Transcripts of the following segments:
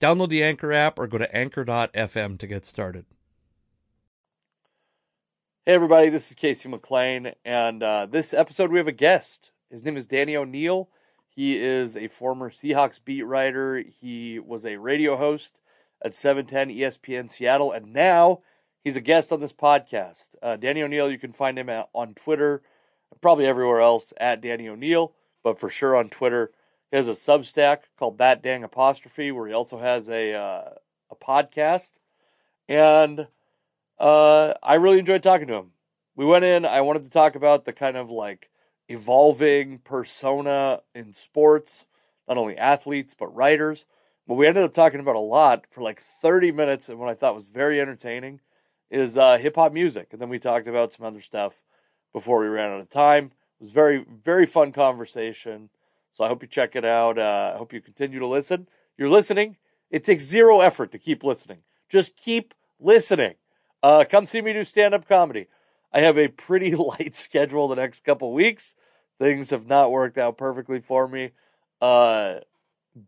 Download the Anchor app or go to anchor.fm to get started. Hey, everybody, this is Casey McLain, and uh, this episode we have a guest. His name is Danny O'Neil. He is a former Seahawks beat writer, he was a radio host at 710 ESPN Seattle, and now he's a guest on this podcast. Uh, Danny O'Neil, you can find him at, on Twitter, probably everywhere else at Danny O'Neil, but for sure on Twitter he has a Substack called That Dang Apostrophe, where he also has a uh, a podcast, and uh, I really enjoyed talking to him. We went in. I wanted to talk about the kind of like evolving persona in sports, not only athletes but writers. But we ended up talking about a lot for like 30 minutes, and what I thought was very entertaining is uh, hip hop music. And then we talked about some other stuff before we ran out of time. It was very, very fun conversation. So I hope you check it out. Uh, I hope you continue to listen. You're listening. It takes zero effort to keep listening. Just keep listening. Uh, come see me do stand up comedy. I have a pretty light schedule the next couple weeks. Things have not worked out perfectly for me. Uh,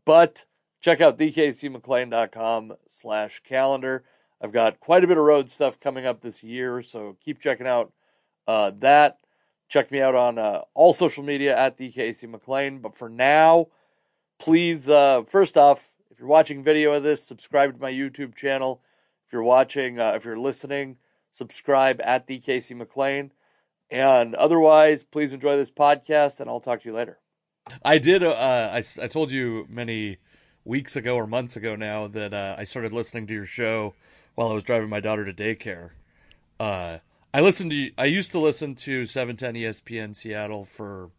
but check out thecasey.mclain.com slash calendar. I've got quite a bit of road stuff coming up this year, so keep checking out uh, that. Check me out on uh, all social media at the Casey McLain. But for now, please, uh, first off, if you're watching video of this, subscribe to my YouTube channel. If you're watching, uh, if you're listening, subscribe at the Casey McLain. And otherwise, please enjoy this podcast, and I'll talk to you later. I did. Uh, I I told you many weeks ago or months ago now that uh, I started listening to your show while I was driving my daughter to daycare. Uh, I listened to I used to listen to 710 ESPN Seattle for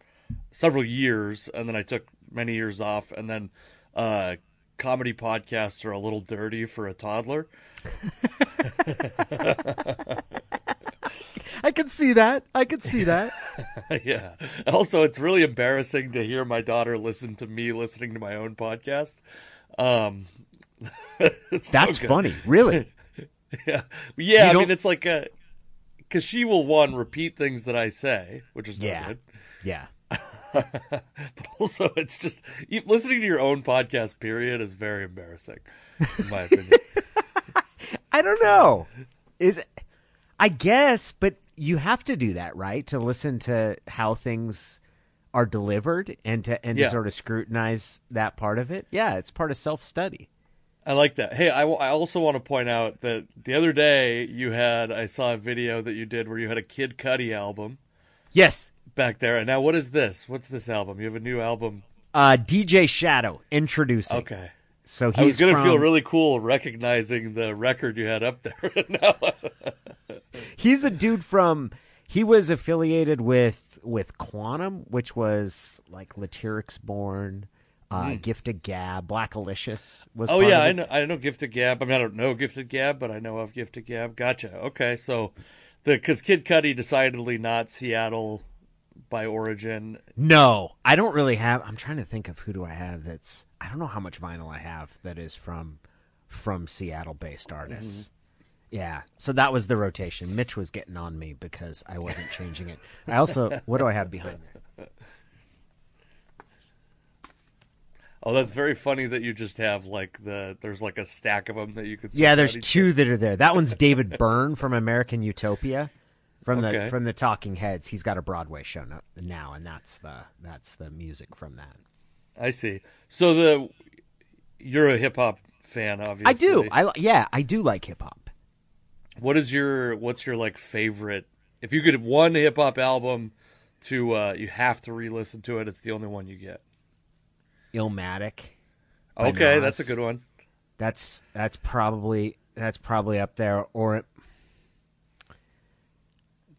several years and then I took many years off and then uh, comedy podcasts are a little dirty for a toddler. I can see that. I can see that. yeah. Also, it's really embarrassing to hear my daughter listen to me listening to my own podcast. Um, That's no funny, really. yeah, yeah. I mean, it's like a because she will one repeat things that I say, which is yeah, good. Yeah. but also, it's just listening to your own podcast. Period is very embarrassing, in my opinion. I don't know. Is I guess, but you have to do that, right? To listen to how things are delivered and to and yeah. to sort of scrutinize that part of it. Yeah, it's part of self study. I like that. Hey, I, I also want to point out that the other day you had I saw a video that you did where you had a Kid Cudi album. Yes. Back there. And now what is this? What's this album? You have a new album. Uh DJ Shadow Endtroducing. Okay. So I was going to feel really cool recognizing the record you had up there. he's a dude from he was affiliated with with Quannum, which was like Lyrics Born uh, mm. Gift of Gab, Blackalicious was. Oh yeah, I know. I know Gift of Gab. I mean, I don't know Gift of Gab, but I know of Gift of Gab. Gotcha. Okay, so the because Kid Cudi decidedly not Seattle by origin. No, I don't really have. I'm trying to think of who do I have that's. I don't know how much vinyl I have that is from from Seattle based artists. Mm-hmm. Yeah, so that was the rotation. Mitch was getting on me because I wasn't changing it. I also, what do I have behind there? Oh, that's very funny that you just have like the there's like a stack of them that you could. Yeah, there's two that are there. That one's David Byrne from American Utopia, from okay. the from the Talking Heads. He's got a Broadway show now, and that's the that's the music from that. I see. So the you're a hip hop fan, obviously. I do. I yeah, I do like hip hop. What is your what's your like favorite if you could one hip hop album to uh, you have to re-listen to it. It's the only one you get. Illmatic. by Okay, that's a good one. That's that's probably that's probably up there. Or it,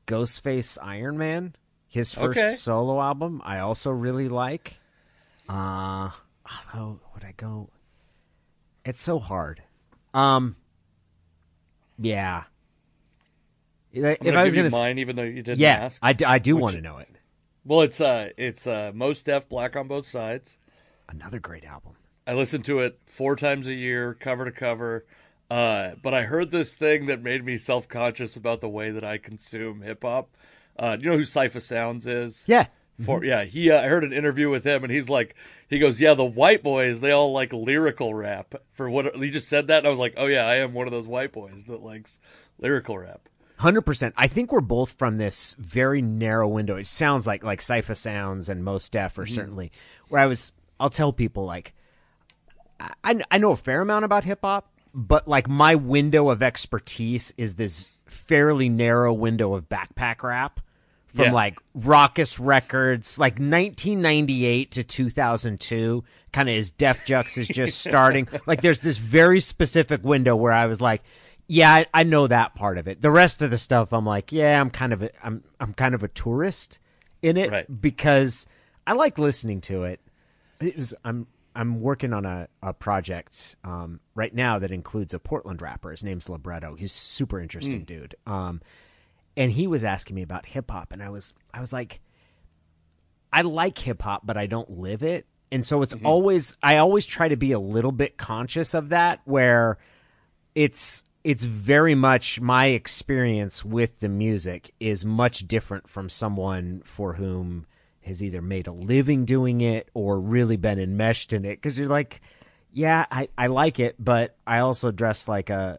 Ghostface Iron Man, his first Okay. solo album, I also really like. Uh, oh, would I go? It's so hard. Um, yeah. If I was gonna, s- mine, even though you didn't yeah, ask. I, d- I do want to know it. Well, it's uh, it's uh, Mos Def Black on Both Sides. Another great album. I listen to it four times a year, cover to cover. Uh, but I heard this thing that made me self conscious about the way that I consume hip hop. Uh, you know who Cipha Sounds is? Yeah, For yeah, he. Uh, I heard an interview with him, and he's like, he goes, "Yeah, the white boys, they all like lyrical rap." For what he just said that, and I was like, "Oh yeah, I am one of those white boys that likes lyrical rap." Hundred percent. I think we're both from this very narrow window. It sounds like like Cipha Sounds and Mos Def Mm-hmm. are certainly where I was. I'll tell people like I I know a fair amount about hip hop, but like my window of expertise is this fairly narrow window of backpack rap from Yeah. like Rawkus Records, like 1998 to 2002. Kind of as Def Jux is just starting. Like there's this very specific window where I was like, yeah, I, I know that part of it. The rest of the stuff, I'm like, yeah, I'm kind of a, I'm I'm kind of a tourist in it Right. because I like listening to it. It was I'm I'm working on a, a project um, right now that includes a Portland rapper. His name's Libretto. He's super interesting dude. Um, and he was asking me about hip hop, and I was I was like, I like hip hop, but I don't live it, and so it's always I always try to be a little bit conscious of that where it's it's very much my experience with the music is much different from someone for whom has either made a living doing it or really been enmeshed in it. Because you're like yeah I, I like it but i also dress like a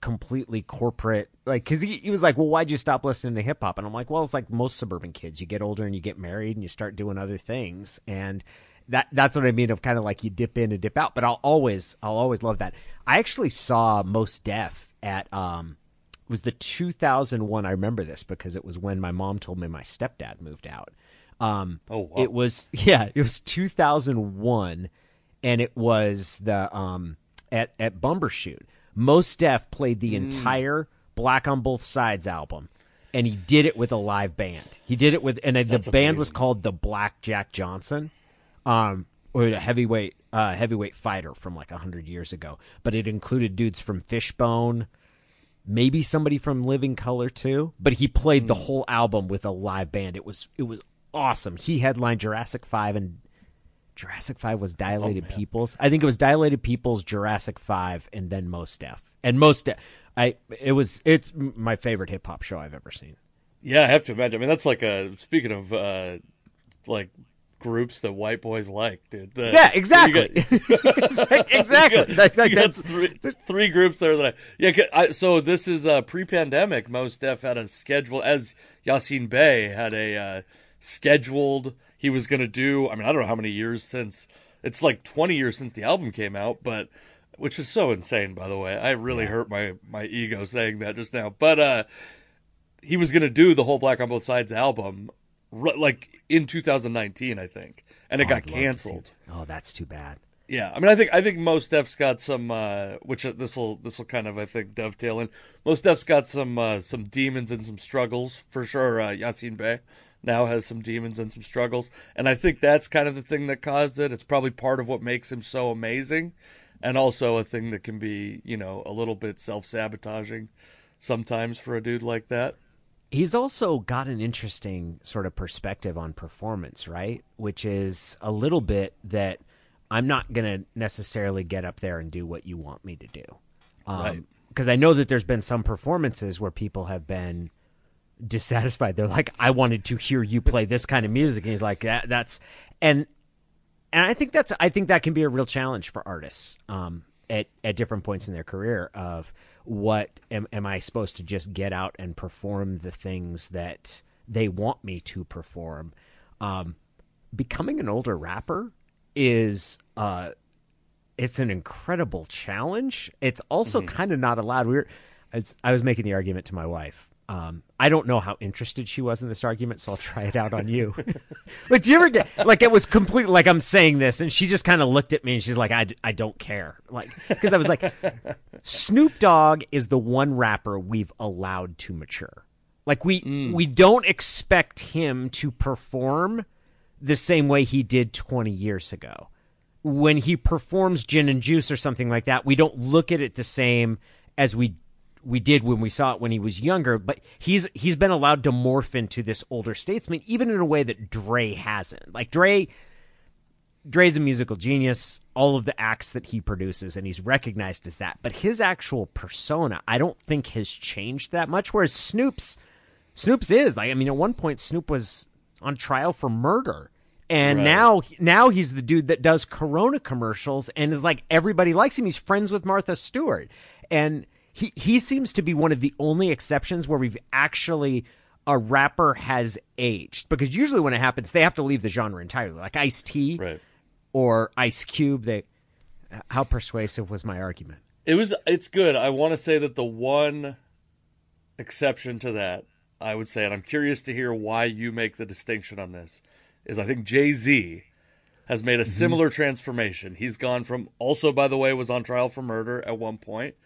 completely corporate like because he, he was like well why'd you stop listening to hip-hop and i'm like well it's like most suburban kids. You get older and you get married and you start doing other things. And that that's what i mean of kind of like you dip in and dip out. But i'll always i'll always love that. I actually saw Mos Def at um it was the 2001 i remember this because it was when my mom told me my stepdad moved out um Oh, wow. it was yeah it was 2001 and it was the um at at Bumbershoot. Mos Def played Mm. the entire Black on Both Sides album, and he did it with a live band. He did it with, and the That's band was called the Black Jack Johnson, um, or a heavyweight uh, heavyweight fighter from like hundred years ago. But it included dudes from Fishbone, maybe somebody from Living Colour too. But he played Hmm. the whole album with a live band. It was it was awesome. He headlined Jurassic Five and Jurassic Five was Dilated Peoples. I think it was Dilated Peoples, Jurassic Five, and then Mos Def. And Mos Def, I it was it's my favorite hip hop show I've ever seen. Yeah, I have to imagine. I mean, that's like a speaking of uh, like groups that white boys like, dude. The- Yeah, exactly, got- exactly. Got, Like- that's- three, three groups there that I yeah. I, so this is uh, pre-pandemic. Mos Def had a schedule as Yasin Bey had a uh, scheduled. He was going to do. I mean, I don't know how many years since. It's like twenty years since the album came out, but which is so insane. By the way, I really hurt my my ego saying that just now. But uh, he was going to do the whole Black on Both Sides album, like in 2019, I think, and it got to see canceled. Oh, that's too bad. Yeah, I mean, I think I think Mos Def's got some, uh, which this will this will kind of I think dovetail in. Mos Def's got some uh, some demons and some struggles for sure. Uh, Yasin Bey now has some demons and some struggles, and I think that's kind of the thing that caused it. It's probably part of what makes him so amazing, and also a thing that can be you know a little bit self sabotaging sometimes for a dude like that. He's also got an interesting sort of perspective on performance, right? Which is a little bit that I'm not going to necessarily get up there and do what you want me to do. Um, right. Because I know that there's been some performances where people have been dissatisfied. They're like, I wanted to hear you play this kind of music. And he's like, that, that's, and, and I think that's, I think that can be a real challenge for artists, um, at, at different points in their career of what am, am I supposed to just get out and perform the things that they want me to perform? Um, becoming an older rapper is, uh, it's an incredible challenge. It's also kind of not allowed. We were, I was, I was making the argument to my wife Um, I don't know how interested she was in this argument, so I'll try it out on you. like, do you ever get like it was completely like I'm saying this, and she just kind of looked at me and she's like, I, I don't care, like because I was like, Snoop Dogg is the one rapper we've allowed to mature. Like we mm. we don't expect him to perform the same way he did 20 years ago. When he performs Gin and Juice or something like that, we don't look at it the same as we we did when we saw it when he was younger, but he's he's been allowed to morph into this older statesman, even in a way that Dre hasn't. Like Dre, Dre's a musical genius. All of the acts that he produces, and he's recognized as that. But his actual persona, I don't think has changed that much. Whereas Snoop's, Snoop's is like, I mean, at one point Snoop was on trial for murder. And right. now, now he's the dude that does Corona commercials, and is like everybody likes him. He's friends with Martha Stewart, and he he seems to be one of the only exceptions where we've actually a rapper has aged. Because usually when it happens they have to leave the genre entirely. Like Ice T right. or Ice Cube they how persuasive was my argument? It was it's good. I want to say that the one exception to that I would say and I'm curious to hear why you make the distinction on this is I think Jay-Z has made a mm-hmm. similar transformation. He's gone from also by the way was on trial for murder at one point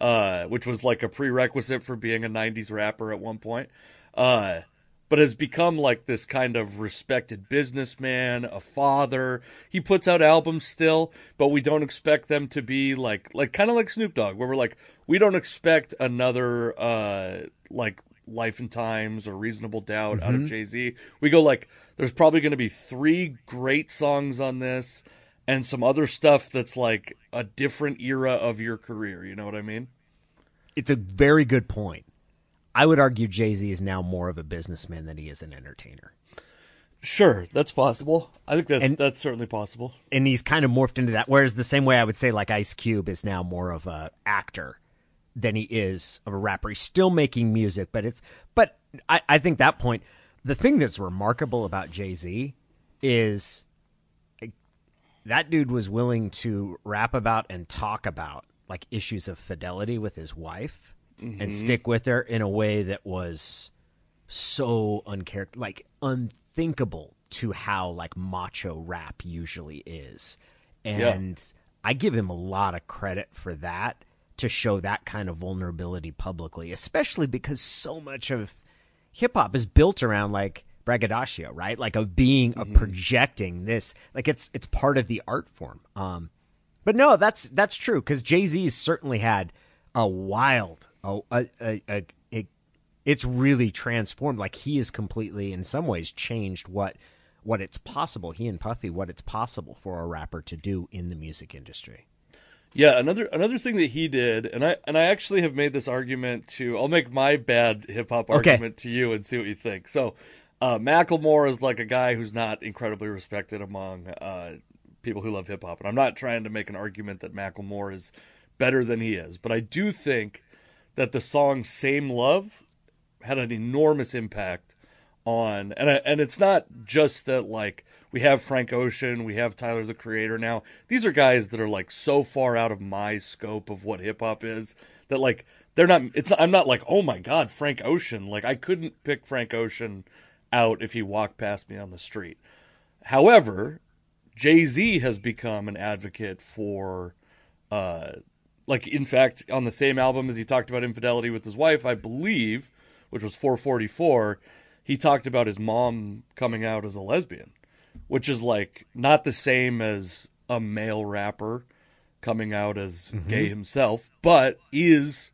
uh, which was like a prerequisite for being a 90s rapper at one point. Uh, but has become like this kind of respected businessman, a father. He puts out albums still, but we don't expect them to be like like kind of like Snoop Dogg, where we're like we don't expect another uh like Life and Times or Reasonable Doubt mm-hmm. out of mm-hmm. Jay Z. We go like there's probably going to be three great songs on this and some other stuff that's like a different era of your career. You know what I mean? It's a very good point. I would argue Jay Z is now more of a businessman than he is an entertainer. Sure, that's possible. I think that's and, that's certainly possible. And he's kind of morphed into that. Whereas the same way I would say like Ice Cube is now more of a actor than he is of a rapper. He's still making music, but it's but I, I think that point the thing that's remarkable about Jay Z is that dude was willing to rap about and talk about like issues of fidelity with his wife mm-hmm. and stick with her in a way that was so uncharacter like unthinkable to how like macho rap usually is. And yeah. I give him a lot of credit for that to show that kind of vulnerability publicly, especially because so much of hip hop is built around like braggadocio, right? Like of being mm-hmm. of projecting this, like it's it's part of the art form. Um, but no, that's that's true because Jay Z certainly had a wild, a, a, a, a, a it's really transformed. Like he is completely, in some ways, changed what what it's possible. He and Puffy, what it's possible for a rapper to do in the music industry. Yeah, another another thing that he did, and I and I actually have made this argument to. I'll make my bad hip hop okay. argument to you and see what you think. So, uh, Macklemore is like a guy who's not incredibly respected among uh, people who love hip hop, and I'm not trying to make an argument that Macklemore is better than he is, but I do think that the song "Same Love" had an enormous impact on, and I, and it's not just that like we have Frank Ocean, we have Tyler the Creator now. These are guys that are like so far out of my scope of what hip hop is that like they're not. It's I'm not like oh my god Frank Ocean. Like I couldn't pick Frank Ocean out if he walked past me on the street. However, Jay Z has become an advocate for, uh, like, in fact, on the same album as he talked about infidelity with his wife, I believe, which was 444, he talked about his mom coming out as a lesbian, which is like not the same as a male rapper coming out as mm-hmm. gay himself, but is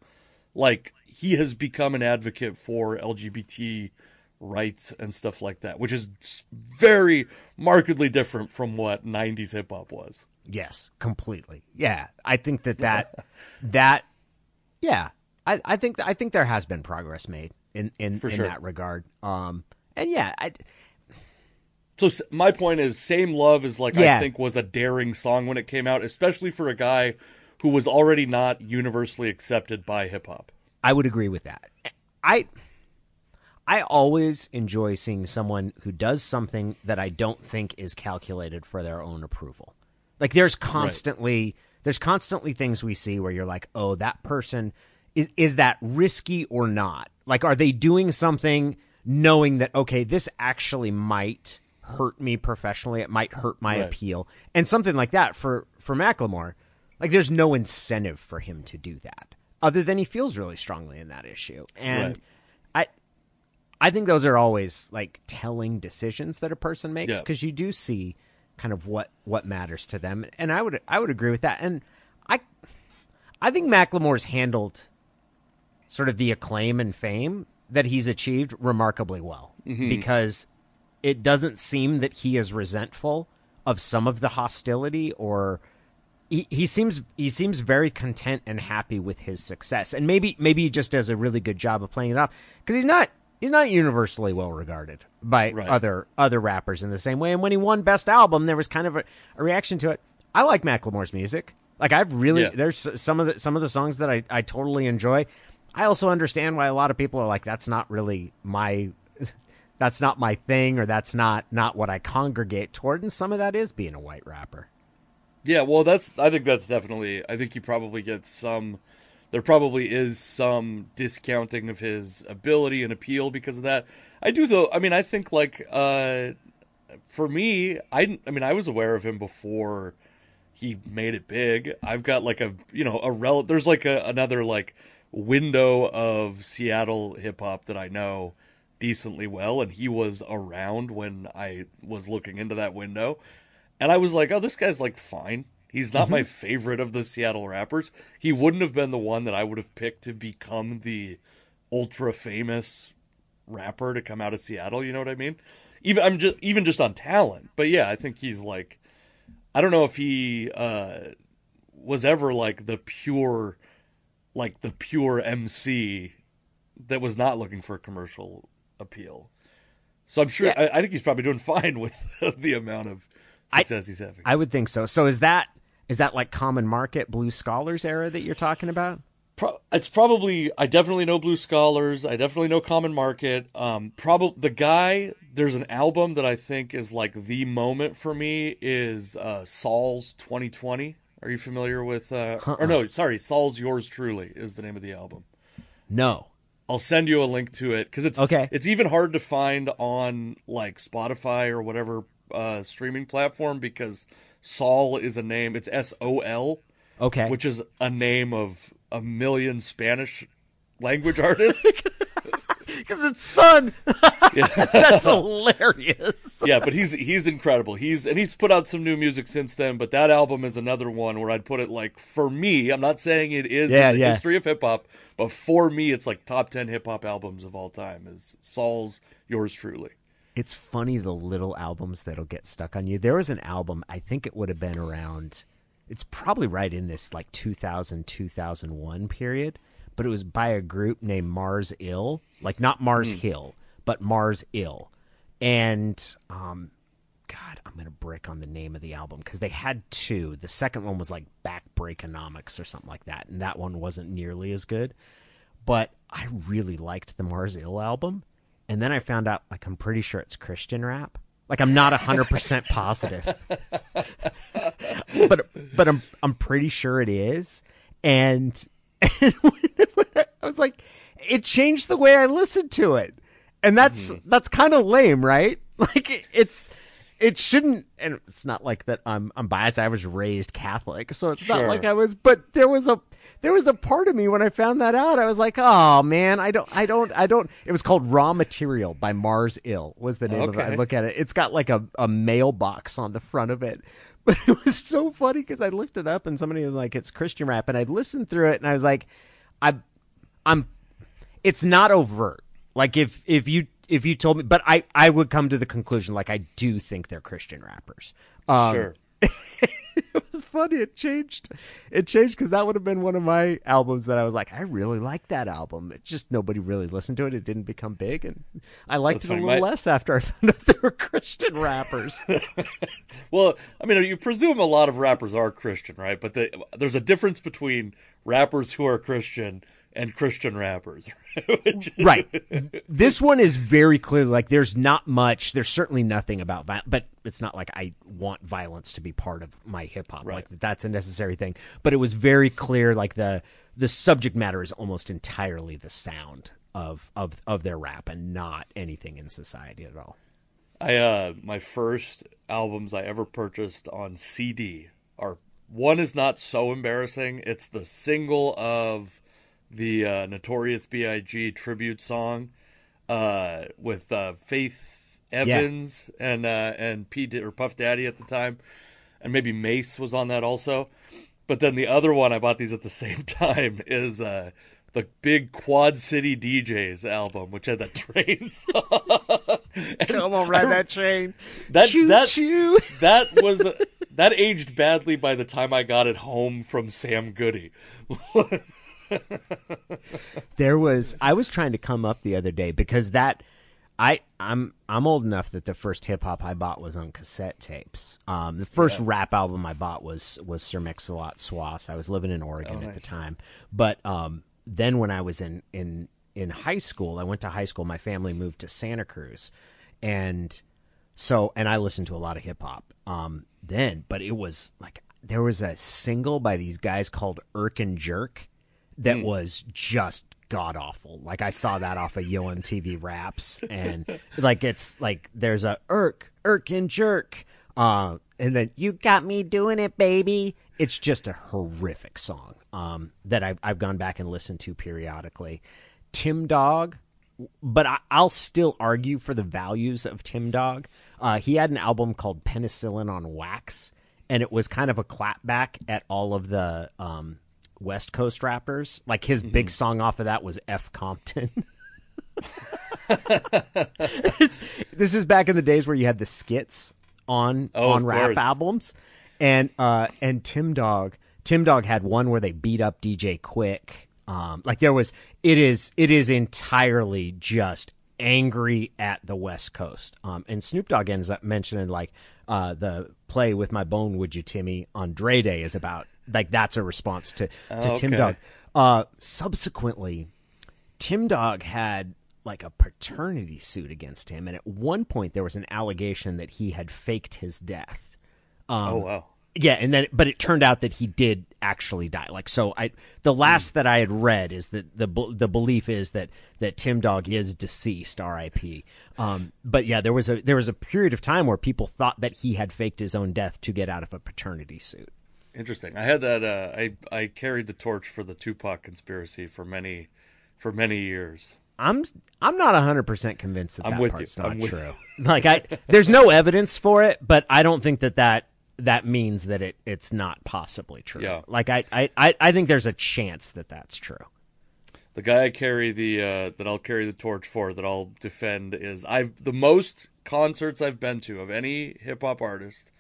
like he has become an advocate for LGBT rights and stuff like that, which is very markedly different from what 90s hip hop was. Yes, completely. Yeah, I think that that that yeah, I I think I think there has been progress made in in, in sure. that regard. Um and yeah, I so my point is same love is like yeah. I think was a daring song when it came out, especially for a guy who was already not universally accepted by hip hop. I would agree with that. I I always enjoy seeing someone who does something that I don't think is calculated for their own approval. Like there's constantly right. there's constantly things we see where you're like, "Oh, that person is is that risky or not? Like, are they doing something knowing that okay, this actually might hurt me professionally, it might hurt my Right. appeal, and something like that for for Macklemore. Like, there's no incentive for him to do that, other than he feels really strongly in that issue, and I. I think those are always like telling decisions that a person makes Yeah. because you do see kind of what what matters to them, and I would I would agree with that. And I I think Macklemore's handled sort of the acclaim and fame that he's achieved remarkably well mm-hmm. because it doesn't seem that he is resentful of some of the hostility or he, he seems he seems very content and happy with his success and maybe maybe he just does a really good job of playing it off because he's not he's not universally well regarded by Right. other other rappers in the same way and when he won best album there was kind of a, a reaction to it i like macklemore's music like i've really Yeah. there's some of the some of the songs that i i totally enjoy i also understand why a lot of people are like that's not really my that's not my thing or that's not not what i congregate toward and some of that is being a white rapper Yeah, well, that's. I think that's definitely. I think you probably get some. There probably is some discounting of his ability and appeal because of that. I do though. I mean, I think like uh, for me, I. I mean, I was aware of him before he made it big. I've got like a you know a rel. There's like a another like window of Seattle hip hop that I know decently well, and he was around when I was looking into that window. And I was like, oh, this guy's like fine. He's not my favorite of the Seattle rappers. He wouldn't have been the one that I would have picked to become the ultra famous rapper to come out of Seattle. You know what I mean? Even I'm just even just on talent. But yeah, I think he's like, I don't know if he uh, was ever like the pure, like the pure MC that was not looking for commercial appeal. So I'm sure Yeah. I, I think he's probably doing fine with the amount of I- success he's having. I would think so. So is that is that like common market blue scholars era that you're talking about? Pro- it's probably I definitely know Blue Scholars. I definitely know Common Market. Um, probably the guy. There's an album that I think is like the moment for me is uh, Sol's 2020. Are you familiar with? Uh, Or no, sorry, Sol's Yours Truly is the name of the album. No. I'll send you a link to it because it's Okay. It's even hard to find on like Spotify or whatever uh, streaming platform because Sol is a name. It's S O L Okay. which is a name of a million Spanish language artists. because it's son. That's hilarious. yeah, but he's he's incredible. He's and he's put out some new music since then, but that album is another one where I'd put it like for me, I'm not saying it is Yeah, in the yeah. history of hip hop, but for me it's like top 10 hip hop albums of all time is Sol's Yours Truly. It's funny the little albums that'll get stuck on you. There was an album, I think it would have been around it's probably right in this like 2000 2001 period, but it was by a group named Mars Ill, like not Mars Hill, but Mars Ill. And um God, I'm gonna brick on the name of the album because they had two. The second one was like Back Breakonomics or something like that, and that one wasn't nearly as good. But I really liked the Mars Ill album, and then I found out like I'm pretty sure it's Christian rap. Like I'm not hundred percent positive, but but I'm I'm pretty sure it is. And, and I was like, it changed the way I listened to it, and that's mm-hmm. that's kind of lame, right? Like it- it's it shouldn't, and it's not like that. I'm I'm biased. I was raised Catholic, so it's not like I was. But there was a there was a part of me when I found that out. I was like, oh man, I don't I don't I don't. It was called Raw Material by Mars Ill was the name of it. I look at it. It's got like a a mailbox on the front of it. But it was so funny because I looked it up and somebody was like, "It's Christian rap," and I listened through it and I was like, "I, I'm it's not overt. Like if if you if you told me, but I I would come to the conclusion like I do think they're Christian rappers. Um, sure. it was funny. It changed. It changed because that would have been one of my albums that I was like, I really like that album. It just nobody really listened to it. It didn't become big, and I liked That's it a little My- less after I found out they were Christian rappers. Well, I mean, you presume a lot of rappers are Christian, right? But the, there's a difference between rappers who are Christian and Christian rappers. right. This one is very clear. Like, there's not much. There's certainly nothing about violence, but it's not like I want violence to be part of my hip hop. Right. Like that's a necessary thing. But it was very clear. Like the the subject matter is almost entirely the sound of of of their rap and not anything in society at all. I uh my first albums I ever purchased on CD are one is not so embarrassing. It's the single of the uh, Notorious B.I.G. tribute song uh, with uh, Faith Evans and uh, and P or Puff Daddy at the time, and maybe Mase was on that also. But then the other one I bought these at the same time is uh, the big Quad City DJs album, which had that train song. Come on, ride that train. That choo that choo. that was that aged badly by the time I got it home from Sam Goody. There was I was trying to come up the other day because that I I'm I'm old enough that the first hip hop I bought was on cassette tapes. Um, the first rap album I bought was was Sir Mix-a-Lot Swass. I was living in Oregon at the time, but um, then when I was in in in high school, I went to high school. My family moved to Santa Cruz, and so and I listened to a lot of hip hop um, then, but it was like there was a single by these guys called Irk and Jerk that was just god awful. Like I saw that off of Yo MTV Raps, and like it's like there's a Irk, Irk and Jerk, uh, and then you got me doing it, baby. It's just a horrific song um, that I've I've gone back and listened to periodically. Tim Dog but I, I'll still argue for the values of Tim Dog. Uh, he had an album called Penicillin on Wax, and it was kind of a clapback at all of the um, West Coast rappers. Like his big song off of that was F Compton. This is back in the days where you had the skits on Oh, on rap course. albums, and uh, and Tim Dog Tim Dog had one where they beat up DJ Quik. Um, like there was, it is it is entirely just angry at the West Coast. Um, and Snoop Dogg ends up mentioning like uh, the play with my bone, would you, Timmy? On Dre Day is about like that's a response to to Tim Dog. Uh, subsequently, Tim Dog had like a paternity suit against him, and at one point there was an allegation that he had faked his death. oh wow. Yeah, and then but it turned out that he did actually die. Like so, I the last that I had read is that the the belief is that that Tim Dog is deceased, R.I.P. Um, but yeah, there was a there was a period of time where people thought that he had faked his own death to get out of a paternity suit. Interesting. I had that. Uh, I I carried the torch for the Tupac conspiracy for many, for many years. I'm I'm not hundred percent convinced that I'm that with part's you. not true. like I, there's no evidence for it, but I don't think that that that means that it it's not possibly true. Yeah. Like I I I, think there's a chance that that's true. The guy I carry the uh, that I'll carry the torch for that I'll defend is I've the most concerts I've been to of any hip hop artist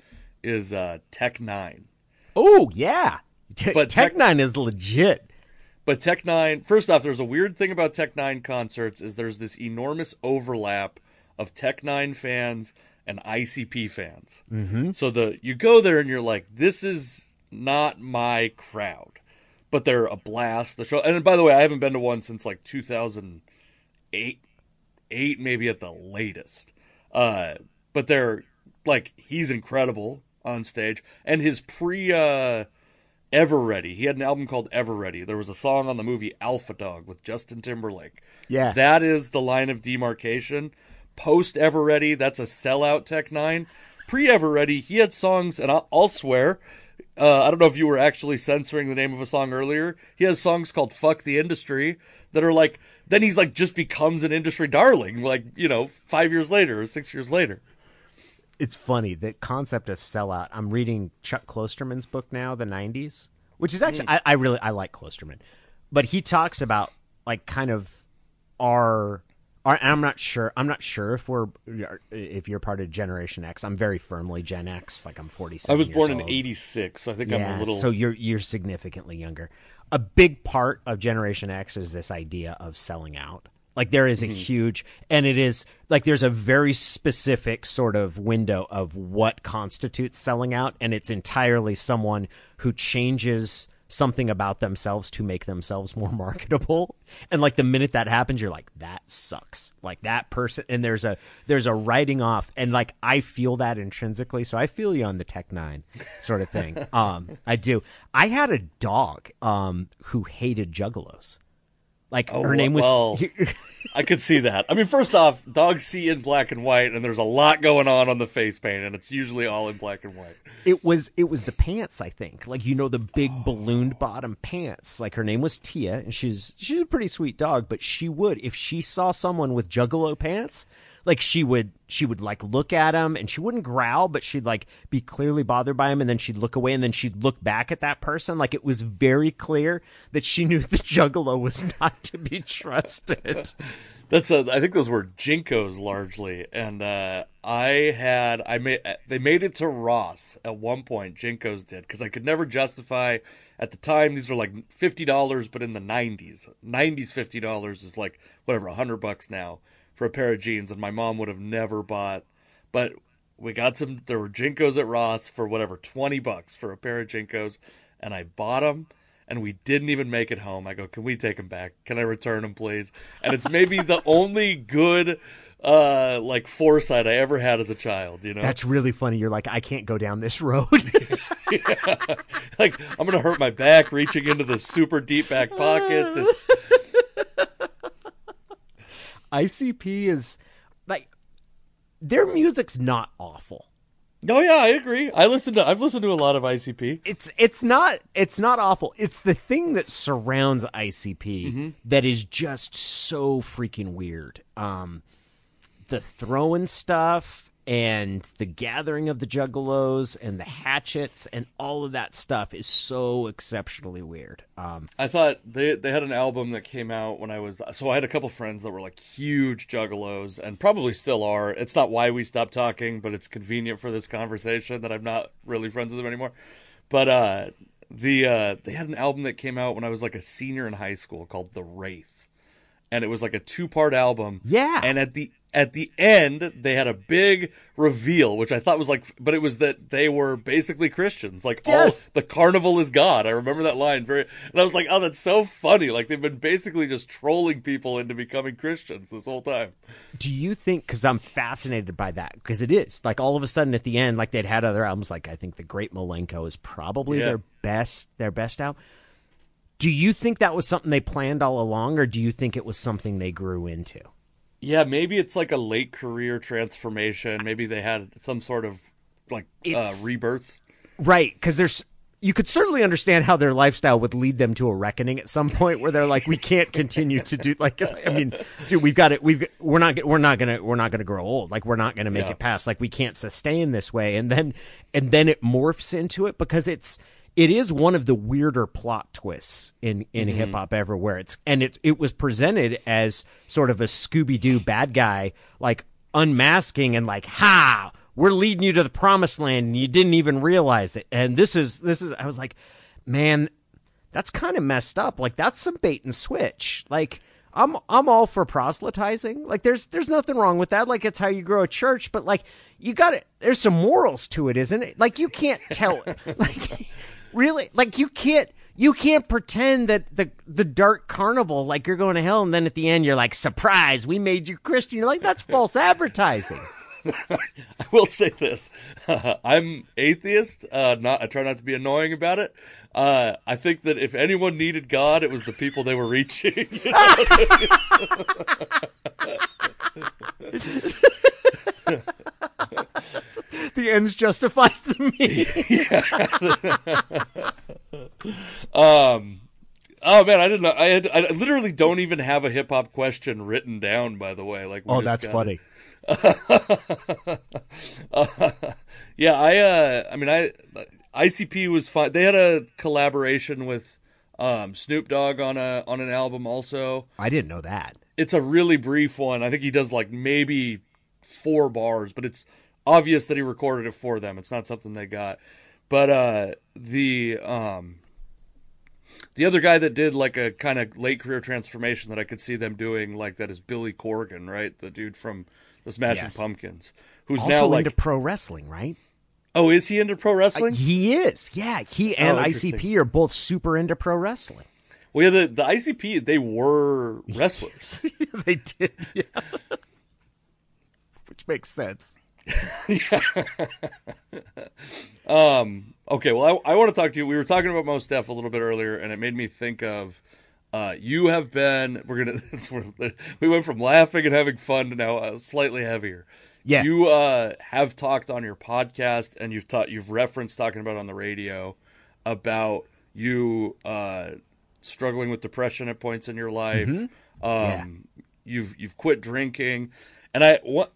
is uh, Tech Nine. Oh yeah, Te- But Tech Tech- Nine is legit. But Tech Nine, first off, there's a weird thing about Tech Nine concerts is there's this enormous overlap of Tech Nine fans and ICP fans. Mm-hmm. So the you go there and you're like, this is not my crowd, but they're a blast. The show, and by the way, I haven't been to one since like 2008, eight maybe at the latest. Uh, but they're like he's incredible on stage, and his pre. Uh, Ever Ready. He had an album called Ever Ready. There was a song on the movie Alpha Dog with Justin Timberlake. Yeah. That is the line of demarcation. Post Ever Ready, that's a sellout Tech Nine. Pre Ever Ready, he had songs, and I'll, I'll swear, uh, I don't know if you were actually censoring the name of a song earlier. He has songs called Fuck the Industry that are like, then he's like just becomes an industry darling, like, you know, five years later or six years later. It's funny the concept of sellout. I'm reading Chuck Klosterman's book now, the '90s, which is actually I, I really I like Klosterman, but he talks about like kind of our. I'm not sure. I'm not sure if we're if you're part of Generation X. I'm very firmly Gen X. Like I'm 46. I was born in 86, so I think Yeah, I'm a little. so you're you're significantly younger. A big part of Generation X is this idea of selling out. Like there is a mm-hmm. huge, and it is like there's a very specific sort of window of what constitutes selling out, and it's entirely someone who changes something about themselves to make themselves more marketable. And like the minute that happens, you're like, that sucks. Like that person and there's a there's a writing off and like I feel that intrinsically. So I feel you on the Tech Nine sort of thing. um I do. I had a dog um who hated juggalos. Like Oh, her name was well, I could see that. I mean, first off, dogs see in black and white, and there's a lot going on on the face paint, and it's usually all in black and white. it was it was the pants i think like you know the big oh. ballooned bottom pants like her name was tia and she's she's a pretty sweet dog but she would if she saw someone with juggalo pants like she would she would like look at him and she wouldn't growl but she'd like be clearly bothered by him and then she'd look away and then she'd look back at that person like it was very clear that she knew the juggalo was not to be trusted That's a. I think those were JNCOs largely, and uh, I had I made they made it to Ross at one point. JNCOs did because I could never justify at the time these were like fifty dollars, but in the nineties, nineties fifty dollars is like whatever a hundred bucks now for a pair of jeans, and my mom would have never bought. But we got some. There were JNCOs at Ross for whatever twenty bucks for a pair of JNCOs, and I bought them and we didn't even make it home. I go, can we take them back? Can I return them, please? And it's maybe the only good, uh, like foresight I ever had as a child. You know, that's really funny you're like i can't go down this road like I'm gonna hurt my back reaching into the super deep back pocket. It's, icp is like their music's not awful oh yeah, I agree. I listened to. I've listened to a lot of ICP. it's it's not it's not awful. It's the thing that surrounds ICP that is just so freaking weird. Um, the throwing stuff and the gathering of the juggalos and the hatchets and all of that stuff is so exceptionally weird. Um, I thought they they had an album that came out when I was so I had a couple friends that were like huge juggalos and probably still are. It's not why we stopped talking, but it's convenient for this conversation that I'm not really friends with them anymore. But uh the uh they had an album that came out when I was like a senior in high school called The Wraith. And it was like a two-part album. Yeah. And at the at the end they had a big reveal which I thought was like but it was that they were basically Christians. Like oh, Yes. all the carnival is God. I remember that line very, and I was like, oh, that's so funny. Like they've been basically just trolling people into becoming Christians this whole time. do you think because i'm fascinated by that because it is like all of a sudden at the end like they'd had other albums like i think the great Milenko is probably Yeah. their best their best out do you think that was something they planned all along or do you think it was something they grew into Yeah, maybe it's like a late career transformation. Maybe they had some sort of like uh, rebirth. right because there's you could certainly understand how their lifestyle would lead them to a reckoning at some point where they're like we can't continue to do like i mean dude we've got it we've we're not we're not gonna we're not gonna grow old like we're not gonna make Yeah. it past like we can't sustain this way and then and then it morphs into it because it's it is one of the weirder plot twists in in mm-hmm. hip hop ever where it's and it it was presented as sort of a Scooby Doo bad guy like unmasking and like ha we're leading you to the promised land and you didn't even realize it and this is this is I was like man that's kind of messed up like that's some bait and switch like I'm I'm all for proselytizing. Like there's there's nothing wrong with that. Like it's how you grow a church, but like you got it. There's some morals to it, isn't it? Like you can't tell like really like you can't you can't pretend that the the dark carnival like you're going to hell and then at the end you're like surprise we made you Christian. You're like that's false advertising. I will say this: I'm atheist. Uh, not I try not to be annoying about it. Uh, I think that if anyone needed God, it was the people they were reaching. you know? The ends justifies the means. um. Oh man, I didn't. I had. I literally don't even have a hip hop question written down. By the way, like Oh, that's that's got it. funny. Yeah, I uh I mean I ICP was fine. They had a collaboration with um Snoop Dogg on a on an album also. I didn't know that. It's a really brief one. I think he does like maybe four bars, but it's obvious that he recorded it for them. It's not something they got. But uh the um the other guy that did like a kind of late career transformation that I could see them doing like that is Billy Corgan, right? The dude from the Smashing Yes. Pumpkins, who's Also now like into pro wrestling, right? Oh, is he into pro wrestling? He is. Yeah, he and Oh. ICP are both super into pro wrestling. well, yeah, the the ICP they were wrestlers. they did. Yeah. Which makes sense. Okay, well, I, I want to talk to you. We were talking about Mos Def a little bit earlier, and it made me think of uh, you have been. We're gonna. it's- we're- we went from laughing and having fun to now uh, slightly heavier. Yeah. you uh, have talked on your podcast, and you've taught. You've referenced talking about on the radio about you uh, struggling with depression at points in your life. Um, Yeah. You've you've quit drinking, and I what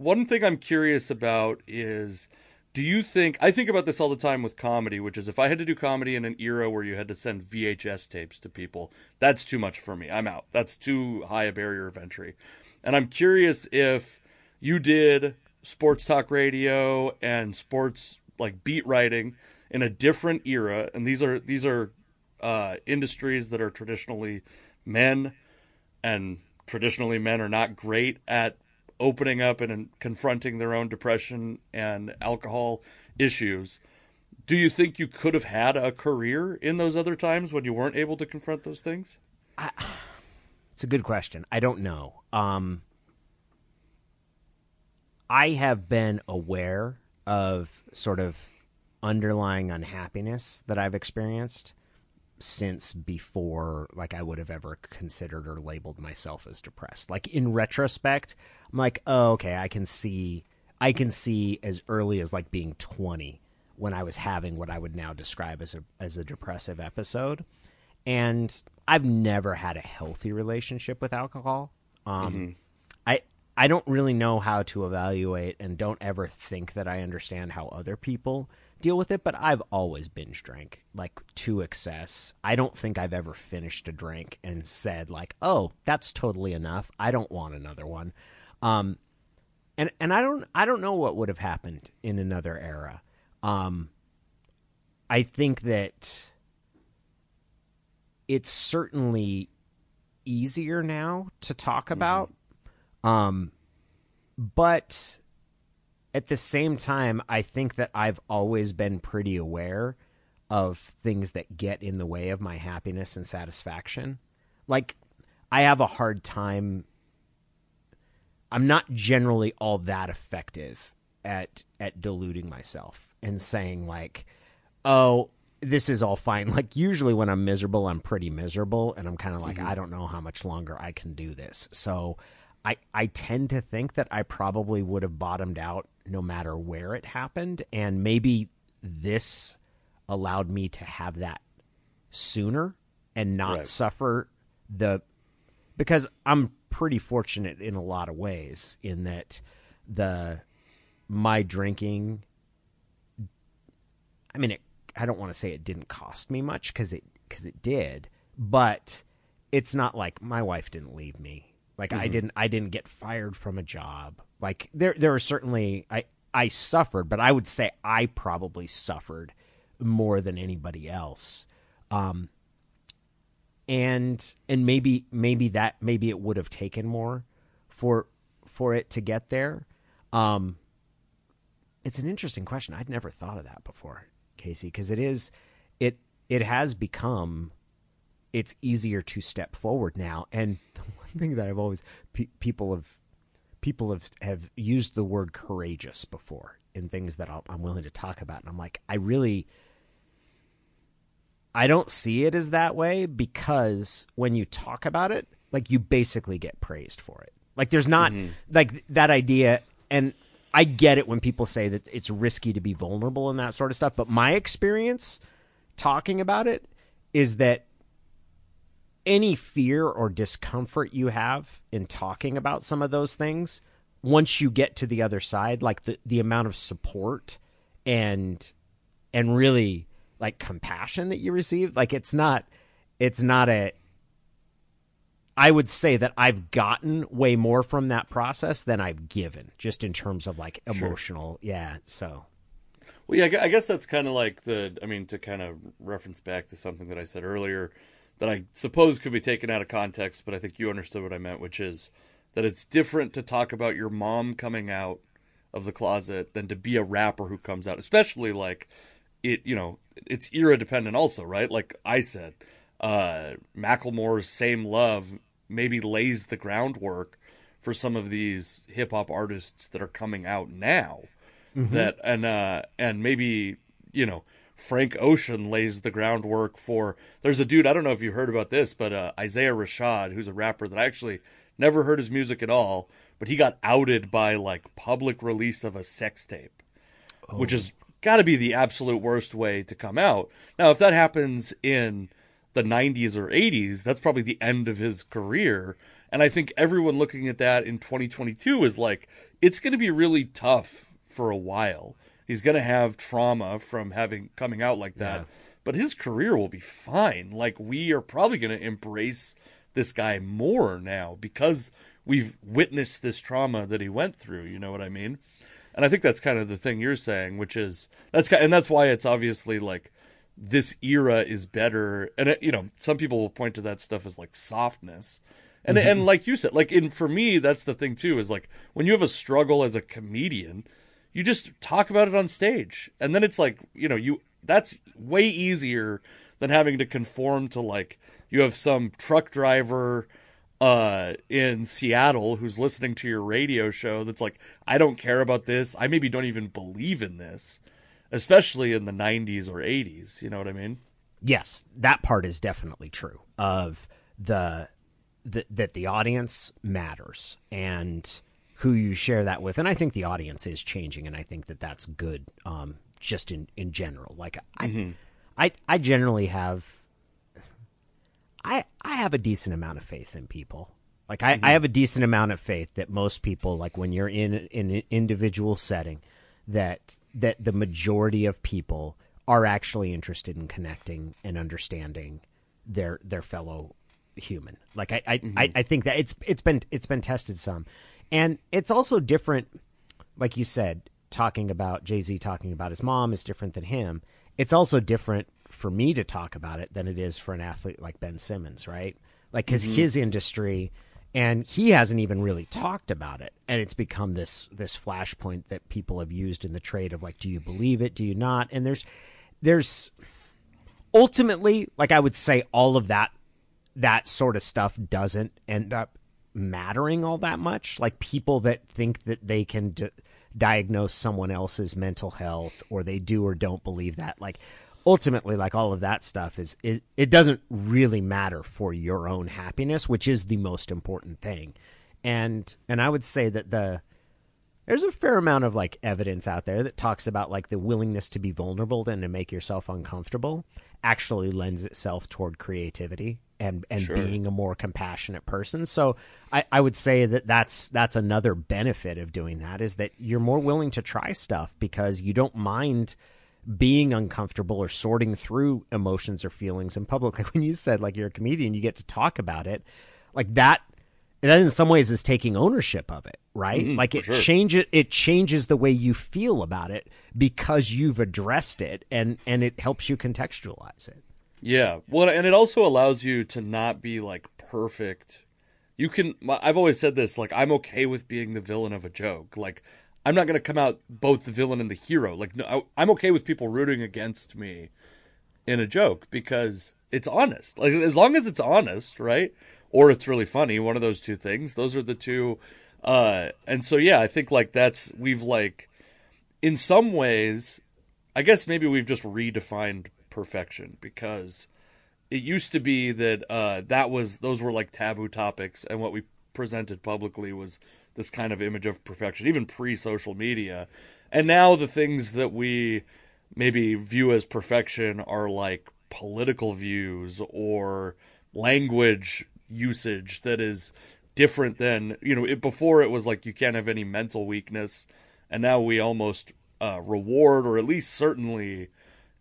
one thing I'm curious about is do you think I think about this all the time with comedy, which is if I had to do comedy in an era where you had to send VHS tapes to people, that's too much for me. I'm out. That's too high a barrier of entry. And I'm curious if you did sports talk radio and sports like beat writing in a different era, and these are these are uh, industries that are traditionally men and traditionally men are not great at opening up and confronting their own depression and alcohol issues. Do you think you could have had a career in those other times when you weren't able to confront those things? It's a good question. I don't know. Um, I have been aware of sort of underlying unhappiness that I've experienced since before like I would have ever considered or labeled myself as depressed. Like in retrospect, I'm like, "Oh, okay, I can see I can see as early as like being 20 when I was having what I would now describe as a as a depressive episode." And I've never had a healthy relationship with alcohol. Um I I don't really know how to evaluate and don't ever think that I understand how other people deal with it, but I've always binge drank like to excess. I don't think I've ever finished a drink and said like, "Oh, that's totally enough. I don't want another one." Um and and I don't I don't know what would have happened in another era. Um I think that it's certainly easier now to talk about um, but at the same time, I think that I've always been pretty aware of things that get in the way of my happiness and satisfaction. Like, I have a hard time. I'm not generally all that effective at at deluding myself and saying like, "Oh, this is all fine." Like usually when I'm miserable, I'm pretty miserable and I'm kind of like, mm-hmm. "I don't know how much longer I can do this." So, I I tend to think that I probably would have bottomed out no matter where it happened and maybe this allowed me to have that sooner and not Right. suffer the because I'm pretty fortunate in a lot of ways in that the my drinking I mean it I don't want to say it didn't cost me much cuz it cuz it did but it's not like my wife didn't leave me like I didn't I didn't get fired from a job. Like there there are certainly I I suffered but I would say I probably suffered more than anybody else. Um and and maybe maybe that maybe it would have taken more for for it to get there. Um it's an interesting question. I'd never thought of that before casey because it is it it has become it's easier to step forward now. And the one thing that i've always pe- people have people have have used the word courageous before in things that I'll, i'm willing to talk about. And i'm like i really I don't see it as that way because when you talk about it, like you basically get praised for it. Like there's not mm-hmm. like that idea and I get it when people say that it's risky to be vulnerable and that sort of stuff, but my experience talking about it is that any fear or discomfort you have in talking about some of those things, once you get to the other side, like the, the amount of support and and really like compassion that you receive, like it's not it's not a I would say that I've gotten way more from that process than I've given, just in terms of like emotional. Yeah. So Well, yeah, I I guess that's kind of like the. I mean, to kind of reference back to something that I said earlier, that I suppose could be taken out of context, but I think you understood what I meant, which is that it's different to talk about your mom coming out of the closet than to be a rapper who comes out, especially like it, you know, it's era dependent also, right? Like I said, uh, Macklemore's Same Love maybe lays the groundwork for some of these hip hop artists that are coming out now. Mm-hmm. That and uh and maybe, you know, Frank Ocean lays the groundwork for there's a dude, I don't know if you heard about this, but uh, Isaiah Rashad, who's a rapper that I actually never heard his music at all, but he got outed by like public release of a sex tape. Oh. Which is got to be the absolute worst way to come out. Now, if that happens in the 90s or 80s, that's probably the end of his career. And I think everyone looking at that in 2022 is like, it's going to be really tough for a while. He's going to have trauma from having coming out like that, yeah. but his career will be fine. Like we are probably going to embrace this guy more now because we've witnessed this trauma that he went through. You know what I mean? And I think that's kind of the thing you're saying, which is that's kind, and that's why it's obviously like this era is better. And it, you know, some people will point to that stuff as like softness. And mm-hmm. and like you said, like in for me, that's the thing too, is like when you have a struggle as a comedian, you just talk about it on stage. And then it's like, you know, you that's way easier than having to conform to like you have some truck driver uh, in Seattle who's listening to your radio show that's like, I don't care about this. I maybe don't even believe in this, especially in the 90s or 80s. You know what I mean? Yes, that part is definitely true. Of the, the that the audience matters and who you share that with, and I think the audience is changing, and I think that that's good. Um, just in in general, like I, mm-hmm. I I generally have I I have a decent amount of faith in people. Like I, mm-hmm. I have a decent amount of faith that most people, like when you're in in an individual setting, that that the majority of people are actually interested in connecting and understanding their their fellow human. Like I I, mm-hmm. I, I think that it's it's been it's been tested some, and it's also different. Like you said, talking about Jay Z talking about his mom is different than him. It's also different for me to talk about it than it is for an athlete like Ben Simmons, right? Like, because mm-hmm. his industry, and he hasn't even really talked about it, and it's become this this flashpoint that people have used in the trade of like, do you believe it? Do you not? And there's there's ultimately, like, I would say, all of that that sort of stuff doesn't end up mattering all that much. Like people that think that they can. D- diagnose someone else's mental health or they do or don't believe that like ultimately like all of that stuff is, is it doesn't really matter for your own happiness which is the most important thing and and i would say that the there's a fair amount of like evidence out there that talks about like the willingness to be vulnerable and to make yourself uncomfortable actually lends itself toward creativity and and sure. being a more compassionate person so I, I would say that that's that's another benefit of doing that is that you're more willing to try stuff because you don't mind being uncomfortable or sorting through emotions or feelings in public. Like when you said, like you're a comedian, you get to talk about it, like that. That in some ways is taking ownership of it, right? Mm-hmm, like it sure. changes it changes the way you feel about it because you've addressed it, and and it helps you contextualize it. Yeah, well, and it also allows you to not be like perfect. You can. I've always said this. Like I'm okay with being the villain of a joke. Like I'm not going to come out both the villain and the hero. Like, no, I, am okay with people rooting against me in a joke because it's honest. Like, as long as it's honest, right? Or it's really funny. One of those two things. Those are the two. Uh, and so, yeah, I think like that's, we've like, in some ways, I guess maybe we've just redefined perfection because it used to be that, uh, that was, those were like taboo topics. And what we presented publicly was, this kind of image of perfection, even pre social media. And now the things that we maybe view as perfection are like political views or language usage that is different than, you know, it, before it was like you can't have any mental weakness. And now we almost uh, reward or at least certainly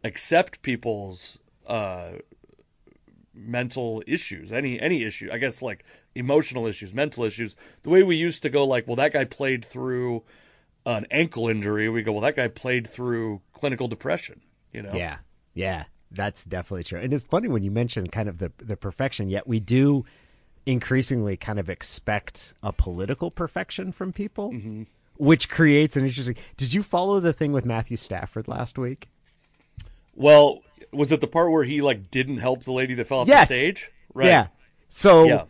accept people's uh, mental issues, any any issue. I guess like emotional issues, mental issues. The way we used to go, like, well, that guy played through an ankle injury. We go, well, that guy played through clinical depression. You know? Yeah, yeah, that's definitely true. And it's funny when you mention kind of the the perfection. Yet we do increasingly kind of expect a political perfection from people. Mm-hmm. which creates an interesting. Did you follow the thing with Matthew Stafford last week? Well, was it the part where he like didn't help the lady that fell off Yes. the stage? Right. Yeah. So Yeah.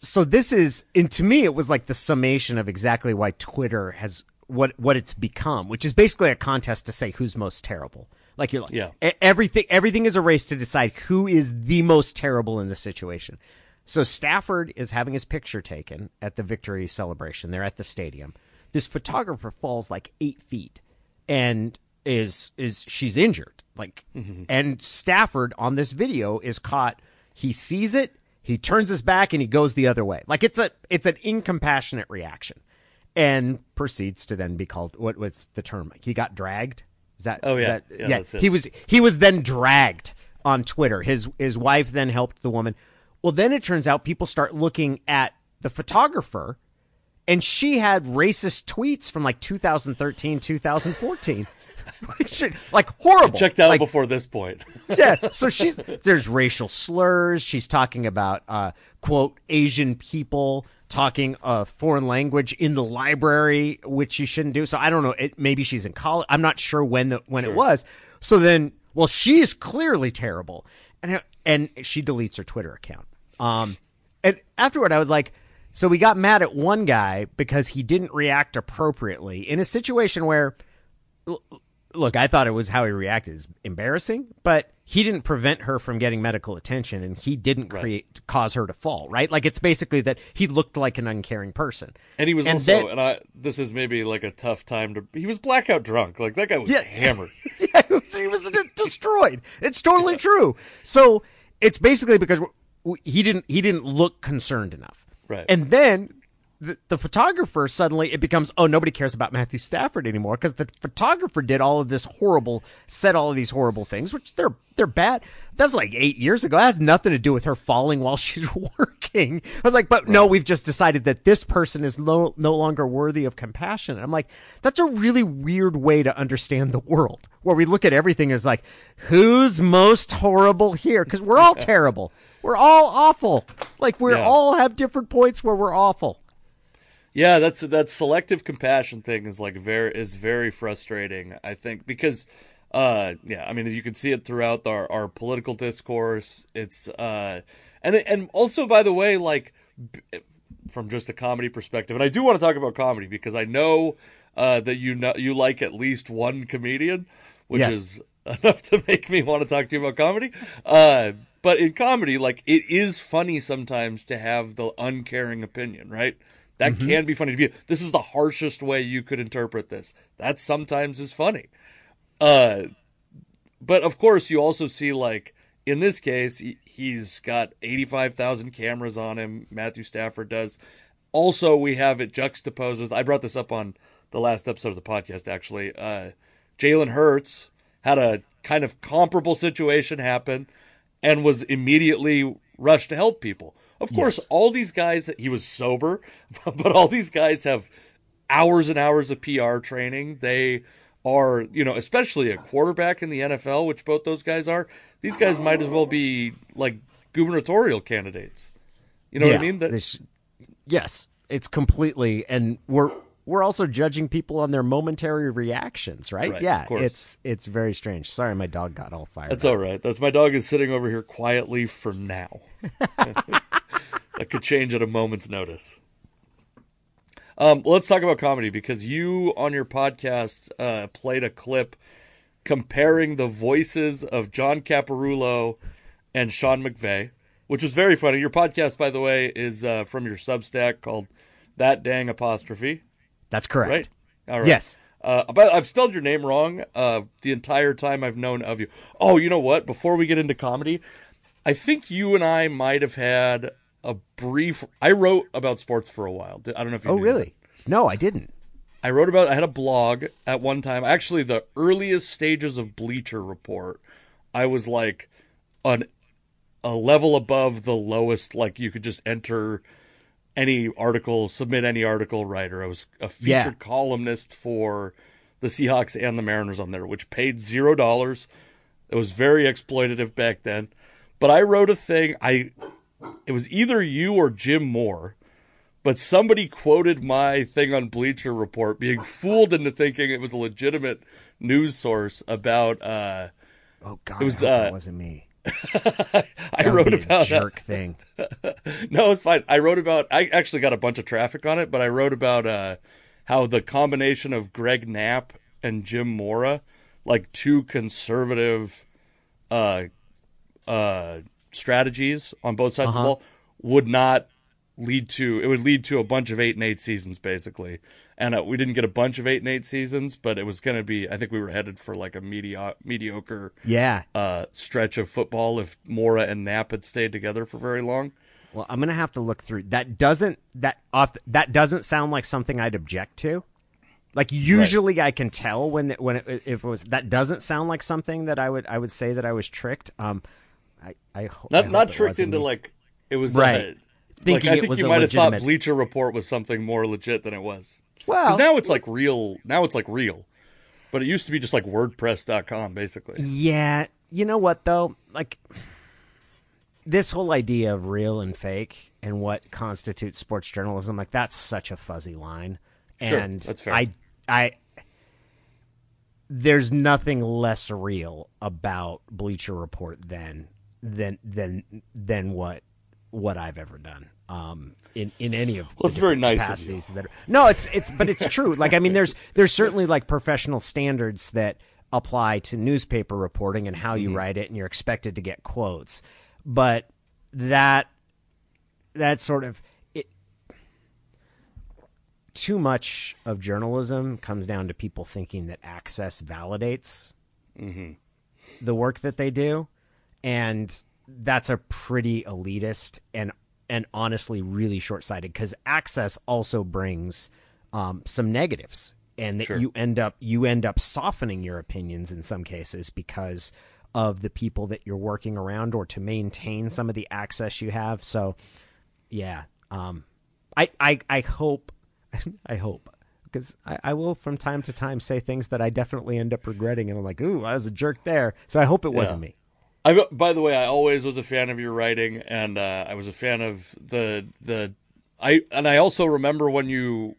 so this is and to me it was like the summation of exactly why Twitter has what what it's become, which is basically a contest to say who's most terrible. Like you're like Yeah. everything everything is a race to decide who is the most terrible in the situation. So Stafford is having his picture taken at the victory celebration. They're at the stadium. This photographer falls like eight feet and is is she's injured. Like mm-hmm. and Stafford on this video is caught. He sees it, he turns his back and he goes the other way. Like it's a it's an incompassionate reaction. And proceeds to then be called what what's the term? He got dragged? Is that Oh, yeah. that- Yeah, it. He was he was then dragged on Twitter. His his wife then helped the woman. Well, then it turns out people start looking at the photographer, and she had racist tweets from like 2013, 2014. Which like horrible. Checked out Like, before this point. yeah. So she's there's racial slurs. She's talking about uh, quote Asian people talking a foreign language in the library, which you shouldn't do. So I don't know. It, maybe she's in college. I'm not sure when the when it was. So then, well, she's clearly terrible, and and she deletes her Twitter account. Um, and afterward, I was like. So we got mad at one guy because he didn't react appropriately in a situation where look, I thought it was how he reacted is embarrassing, but he didn't prevent her from getting medical attention and he didn't create cause her to fall, right? Like it's basically that he looked like an uncaring person. And he was And also, then- and I, this is maybe like a tough time to, he was blackout drunk. Like that guy was Yeah. hammered. yeah, he was, he was destroyed. It's totally true. So it's basically because he didn't he didn't look concerned enough. Right. And then the, the photographer suddenly it becomes oh nobody cares about Matthew Stafford anymore because the photographer did all of this horrible said all of these horrible things which they're they're bad. That's like eight years ago. That has nothing to do with her falling while she's working. I was like, but no, we've just decided that this person is no no longer worthy of compassion. And I'm like, that's a really weird way to understand the world, where we look at everything as like, who's most horrible here? Because we're all terrible. We're all awful. Like we Yeah. all have different points where we're awful. Yeah, that's that selective compassion thing is like very is very frustrating. I think because, uh, yeah, I mean you can see it throughout our our political discourse. It's uh, and and also by the way, like b- from just a comedy perspective, and I do want to talk about comedy because I know uh that you know you like at least one comedian, which Yes. is enough to make me want to talk to you about comedy. Uh, but in comedy, like it is funny sometimes to have the uncaring opinion, right? That can be funny to be. This is the harshest way you could interpret this. That sometimes is funny. Uh, but of course, you also see like in this case, he- he's got eighty-five thousand cameras on him. Matthew Stafford does. Also, we have it juxtaposed with. I brought this up on the last episode of the podcast. Actually, uh, Jalen Hurts had a kind of comparable situation happen and was immediately rushed to help people. Of course, all these guys. He was sober, but all these guys have hours and hours of PR training. They are, you know, especially a quarterback in the NFL, which both those guys are. These guys might as well be like gubernatorial candidates. You know what I mean? That, sh- yes, it's completely, and we're we're also judging people on their momentary reactions, right? Right, yeah, of course. it's it's very strange. Sorry, my dog got all fired. that's up. all right. That's my dog is sitting over here quietly for now. that could change at a moment's notice. Um, let's talk about comedy because you on your podcast uh, played a clip comparing the voices of John Caparulo and Sean McVay, which was very funny. Your podcast, by the way, is uh, from your Substack called That Dang Apostrophe, That's correct. right? All right. Yes. Uh, but I've spelled your name wrong uh, the entire time I've known of you. Oh, you know what? Before we get into comedy, I think you and I might have had a brief. I wrote about sports for a while. I don't know if you. Oh, really? No, I didn't. I wrote about. I had a blog at one time. Actually, the earliest stages of Bleacher Report, I was like an a level above the lowest. Like you could just enter any article, submit any article writer. I was a featured Yeah. columnist for the Seahawks and the Mariners on there, which paid zero dollars. It was very exploitative back then. But I wrote a thing. I it was either you or Jim Moore but somebody quoted my thing on Bleacher Report, being fooled into thinking it was a legitimate news source about. Uh, Oh God, It was, uh, wasn't me. I That wrote about that. thing. No, it's fine. I wrote about. I actually got a bunch of traffic on it, but I wrote about uh, how the combination of Greg Knapp and Jim Mora, like two conservative, uh, uh, strategies on both sides of the Uh-huh. ball, would not lead to. It would lead to a bunch of eight and eight seasons, basically. And uh, we didn't get a bunch of eight and eight seasons, but it was going to be. I think we were headed for like a medio- mediocre Yeah. uh, stretch of football if Mora and Knapp had stayed together for very long. Well, I'm gonna have to look through that. Doesn't that off? That doesn't sound like something I'd object to. Like usually, I can tell when when it, if it was that doesn't sound like something that I would I would say that I was tricked. Um, I I, ho- I not hope not tricked into me. like it was Right. Uh, Thinking like, I think you might have thought Bleacher Report was something more legit than it was. Well. Because now it's like real. Now it's like real, but it used to be just like WordPress.com basically. Yeah, you know what though? Like this whole idea of real and fake and what constitutes sports journalism, like that's such a fuzzy line. Sure, and that's fair. I I there's nothing less real about Bleacher Report than than than than what what I've ever done. Um, in in any of Well, the it's very nice of you. capacities that are, no, it's it's but it's true. Like I mean, there's there's certainly like professional standards that apply to newspaper reporting and how you Mm-hmm. write it, and you're expected to get quotes. But that that sort of it, too much of journalism comes down to people thinking that access validates the work that they do, and that's a pretty elitist and and honestly really short sighted because access also brings um, some negatives, and that Sure. you end up you end up softening your opinions in some cases because of the people that you're working around or to maintain some of the access you have. So, yeah, um, I I I hope I hope. Because I, I will from time to time say things that I definitely end up regretting, and I'm like, "Ooh, I was a jerk there." So I hope it wasn't me. I, by the way, I always was a fan of your writing, and uh, I was a fan of the the I and I also remember when you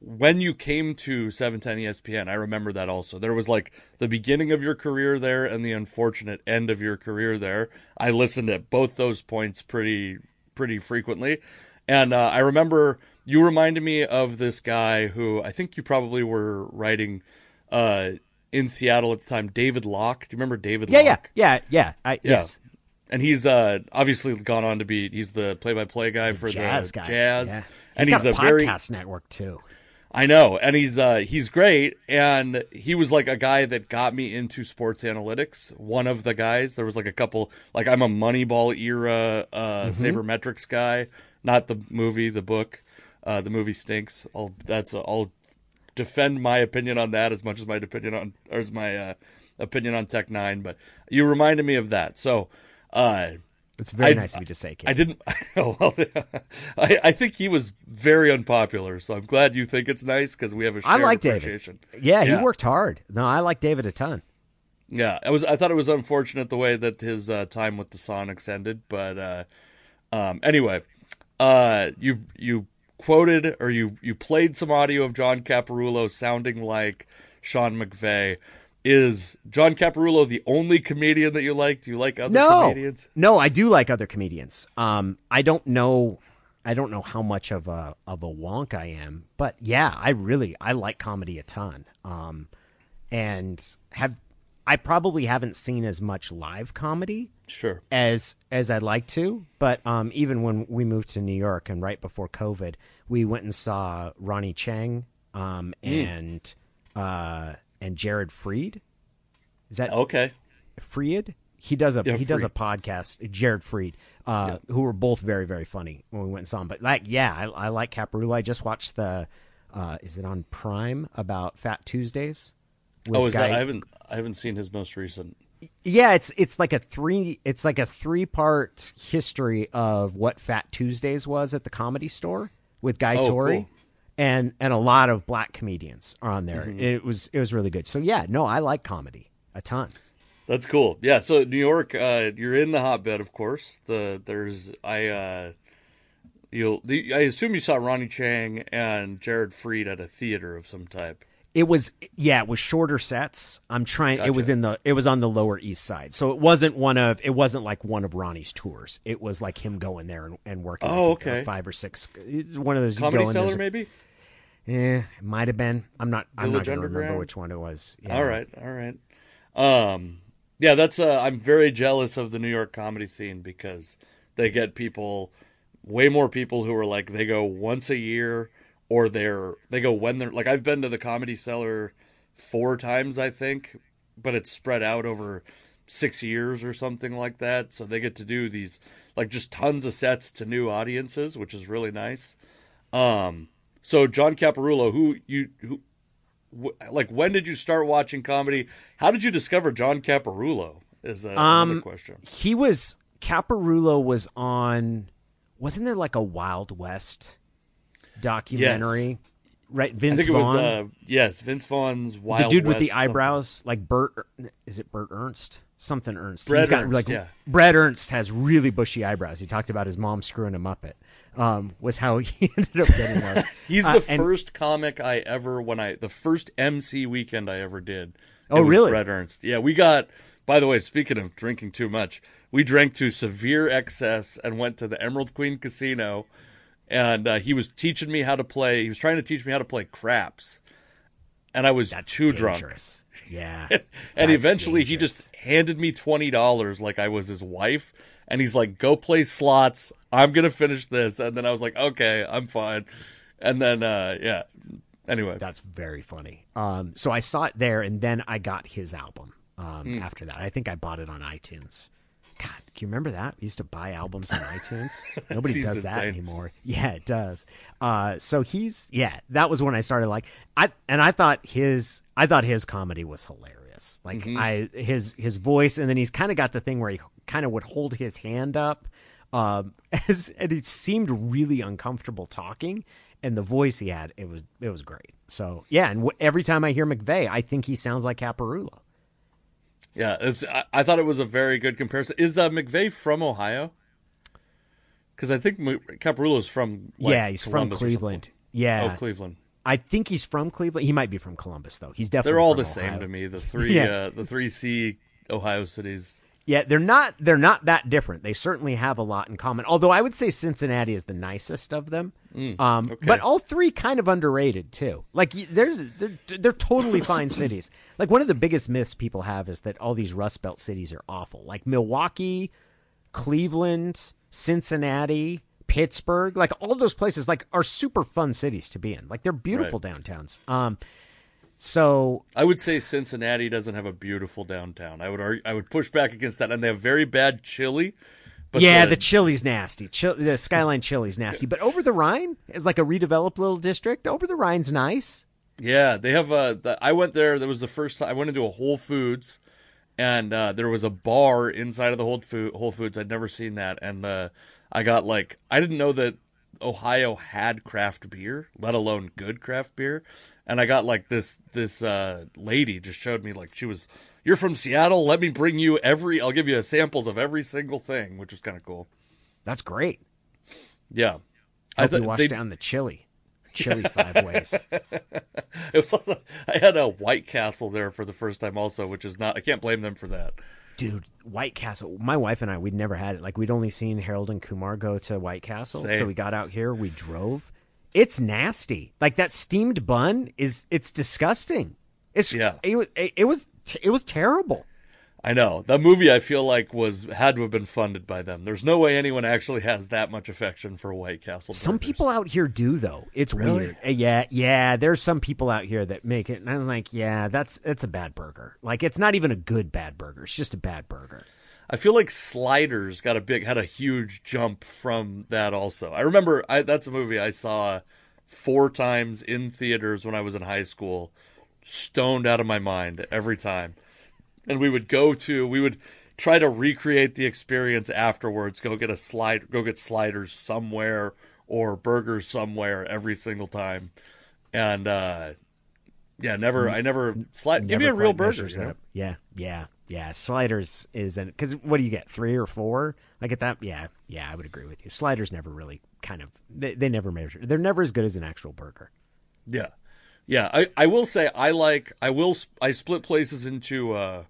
when you came to 710 ESPN. I remember that also. There was like the beginning of your career there and the unfortunate end of your career there. I listened at both those points pretty pretty frequently, and uh, I remember you reminded me of this guy who I think you probably were writing uh, in Seattle at the time, David Locke. Do you remember David? Yeah, yeah, Locke? yeah, yeah. I, Yes, And he's uh obviously gone on to be he's the play by play guy for jazz the guy. Jazz. Yeah. And he's he's, a, very podcast network too. I know, and he's uh he's great and he was like a guy that got me into sports analytics. One of the guys. There was like a couple like I'm a Moneyball era uh sabermetrics guy, not the movie, the book. Uh the movie stinks. I'll that's I'll defend my opinion on that as much as my opinion on or as my uh opinion on Tech N9ne, but you reminded me of that. So, uh It's very I- nice of you to say, Casey. I didn't. Well, I, I think he was very unpopular, so I'm glad you think it's nice because we have a shared like David. appreciation. Yeah, Yeah. he worked hard. No, I like David a ton. Yeah, I was. I thought it was unfortunate the way that his uh, time with the Sonics ended, but uh, um, anyway, uh, you you quoted or you you played some audio of John Caparulo sounding like Sean McVay. Is John Caparulo the only comedian that you like? Do you like other No, comedians? no, I do like other comedians. Um, I don't know, I don't know how much of a of a wonk I am, but yeah, I really I like comedy a ton. Um, and have I probably haven't seen as much live comedy Sure. as as I'd like to. But um, even when we moved to New York and right before COVID, we went and saw Ronny Chieng um, and uh, and Jared Freid. Is that Okay. Freid? He does a Yeah, he does a podcast. Jared Freid, uh, who were both very very funny when we went and saw him. But like, yeah, I, I like Caparulo. I just watched the. Uh, is it on Prime about Fat Tuesdays? Oh, is that? I haven't. I haven't seen his most recent. yeah, it's it's like a three it's like a three part history of what Fat Tuesdays was at the comedy store with Guy Oh, Torry. cool. And and a lot of black comedians are on there. Mm-hmm. It was it was really good. So yeah, no, I like comedy a ton. That's cool. Yeah. So New York, uh, you're in the hotbed, of course. The there's I uh, you'll. The, I assume you saw Ronny Chieng and Jared Freid at a theater of some type. It was yeah, it was shorter sets. I'm trying. It was in the it was on the Lower East Side, so it wasn't one of it wasn't like one of Ronny's tours. It was like him going there and, and working. Oh, okay. Five or six. One of those Comedy Cellar, maybe. yeah it might have been. I'm not. I'm not going to remember which one it was. Yeah. All right, all right. Um, yeah, that's. Uh, I'm very jealous of the New York comedy scene because they get people, way more people who are like they go once a year or they're they go when they're like I've been to the Comedy Cellar four times I think, but it's spread out over six years or something like that. So they get to do these like just tons of sets to new audiences, which is really nice. Um, so John Caparulo, who you who wh- like when did you start watching comedy? How did you discover John Caparulo? Is uh, Um, another question. He was Caparulo was on. Wasn't there like a Wild West documentary? Right, Vince I think it Vaughn, was uh, yes, Vince Vaughn's Wild the dude with West the something. eyebrows, like Bert. Is it Bert Ernst? Something Ernst. Brett He's got Ernst, like yeah. Brett Ernst has really bushy eyebrows. He talked about his mom screwing him up. It um, was how he ended up getting those. He's Uh, the and- first comic I ever when I the first MC weekend I ever did. Oh, it really? Brett Ernst. Yeah, we got. By the way, speaking of drinking too much, we drank to severe excess and went to the Emerald Queen Casino, and uh, he was teaching me how to play. He was trying to teach me how to play craps, and I was too drunk. Yeah. And That's eventually, he just handed me twenty dollars like I was his wife, and he's like, "Go play slots. I'm gonna finish this." And then I was like, "Okay, I'm fine." And then, uh, yeah. Anyway, That's very funny. Um, so I saw it there, and then I got his album um, Hmm. after that. I think I bought it on iTunes. God, can you remember that? We used to buy albums on iTunes. Nobody does that insane. anymore. Yeah, it does. Uh, so he's yeah, that was when I started like I and I thought his I thought his comedy was hilarious. Like Mm-hmm. I his his voice, and then he's kind of got the thing where he kind of would hold his hand up, um, as and it seemed really uncomfortable talking. And the voice he had, it was it was great. So yeah, and w- every time I hear McVay, I think he sounds like Caparulo. Yeah, it's, I, I thought it was a very good comparison. Is uh, McVay from Ohio? Because I think M- Caparulo's from like, yeah, he's from Columbus something. Cleveland. Yeah, Oh, Cleveland. I think he's from Cleveland. He might be from Columbus though. He's definitely They're all from the same to me. The three, Yeah. uh, the three C Ohio cities. Yeah, they're not they're not that different. They certainly have a lot in common. Although I would say Cincinnati is the nicest of them. um, okay. But all three kind of underrated too. Like there's they're, they're totally fine cities. Like one of the biggest myths people have is that all these Rust Belt cities are awful. Like Milwaukee, Cleveland, Cincinnati, Pittsburgh, like all those places like are super fun cities to be in. Like they're beautiful downtowns. Um so I would say Cincinnati doesn't have a beautiful downtown. I would argue, I would push back against that, and they have very bad chili. But yeah, the, the chili's nasty. Chil- the Skyline chili's nasty. But over the Rhine is like a redeveloped little district. Over the Rhine's nice. Yeah, they have a. The, I went there. That was the first time I went into a Whole Foods, and uh, there was a bar inside of the Whole, Food, Whole Foods. I'd never seen that, and uh, I got like I didn't know that Ohio had craft beer, let alone good craft beer. And I got like this this uh, lady just showed me like she was. You're from Seattle. Let me bring you every. I'll give you samples of every single thing, which was kind of cool. That's great. Yeah, I Hope you thought wash they- down the chili. Chili five ways. It was also, I had a White Castle there for the first time also, which is not I can't blame them for that. Dude, White Castle. My wife and I, we'd never had it. Like we'd only seen Harold and Kumar go to White Castle. Same. So we got out here, we drove. It's nasty. Like that steamed bun is it's disgusting. It's Yeah. It, it, it was it was terrible. I know. That movie I feel like was had to have been funded by them. There's no way anyone actually has that much affection for White Castle. Some people out here do though. It's Really? weird. Uh, Yeah, yeah. There's some people out here that make it, and I was like, yeah, that's that's a bad burger. Like it's not even a good bad burger. It's just a bad burger. I feel like Sliders got a big had a huge jump from that also. I remember I, that's a movie I saw four times in theaters when I was in high school, stoned out of my mind every time. And we would go to we would try to recreate the experience afterwards, go get a slide go get sliders somewhere or burgers somewhere every single time. And uh yeah, never I never slide give me a real burger, you know? Yeah, yeah. Yeah, sliders is an because what do you get three or four? Like at that, yeah, yeah, I would agree with you. Sliders never really kind of they, they never measure. They're never as good as an actual burger. Yeah, yeah. I, I will say I like I will I split places into uh,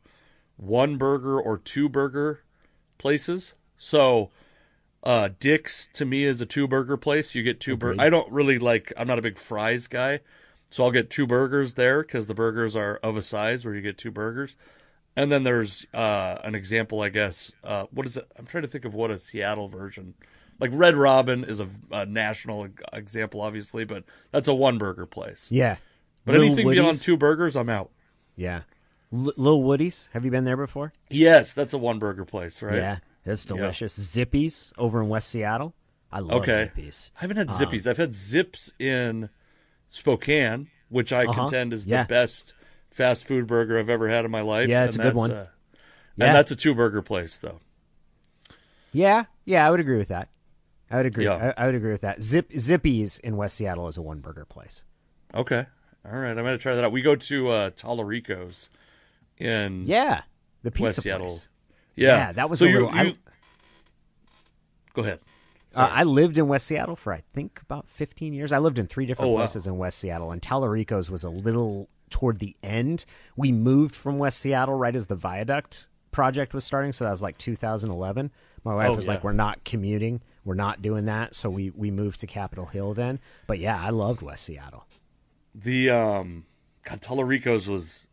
one burger or two burger places. So uh, Dick's to me is a two burger place. You get two burgers. I don't really like. I'm not a big fries guy, so I'll get two burgers there because the burgers are of a size where you get two burgers. And then there's uh, an example, I guess. Uh, what is it? I'm trying to think of what a Seattle version. Like Red Robin is a, a national example, obviously, but that's a one burger place. Yeah, But Lil anything Woody's? beyond two burgers, I'm out. yeah. L- Lil Woody's, have you been there before? Yes, that's a one burger place, right? Yeah, that's delicious. Zippies over in West Seattle. I love Okay. Zippy's. I haven't had Zippies. I've had Zips in Spokane, which I Uh-huh. contend is Yeah. the best fast food burger I've ever had in my life. Yeah, it's and a good that's one. A, Yeah. And that's a two burger place, though. Yeah, yeah, I would agree with that. I would agree. Yeah. I, I would agree with that. Zip Zippy's in West Seattle is a one burger place. Okay. All right. I'm going to try that out. We go to uh, Talarico's in Yeah, the pizza West Seattle. place. Yeah. Yeah, that was so a you, little- I- Go ahead. Uh, I lived in West Seattle for I think about 15 years. I lived in three different Oh, wow. places in West Seattle, and Talarico's was a little toward the end. We moved from West Seattle right as the viaduct project was starting, so that was like 2011. My wife Oh, was yeah. like, "We're not commuting. We're not doing that." So we we moved to Capitol Hill then. But yeah, I loved West Seattle. The um God, was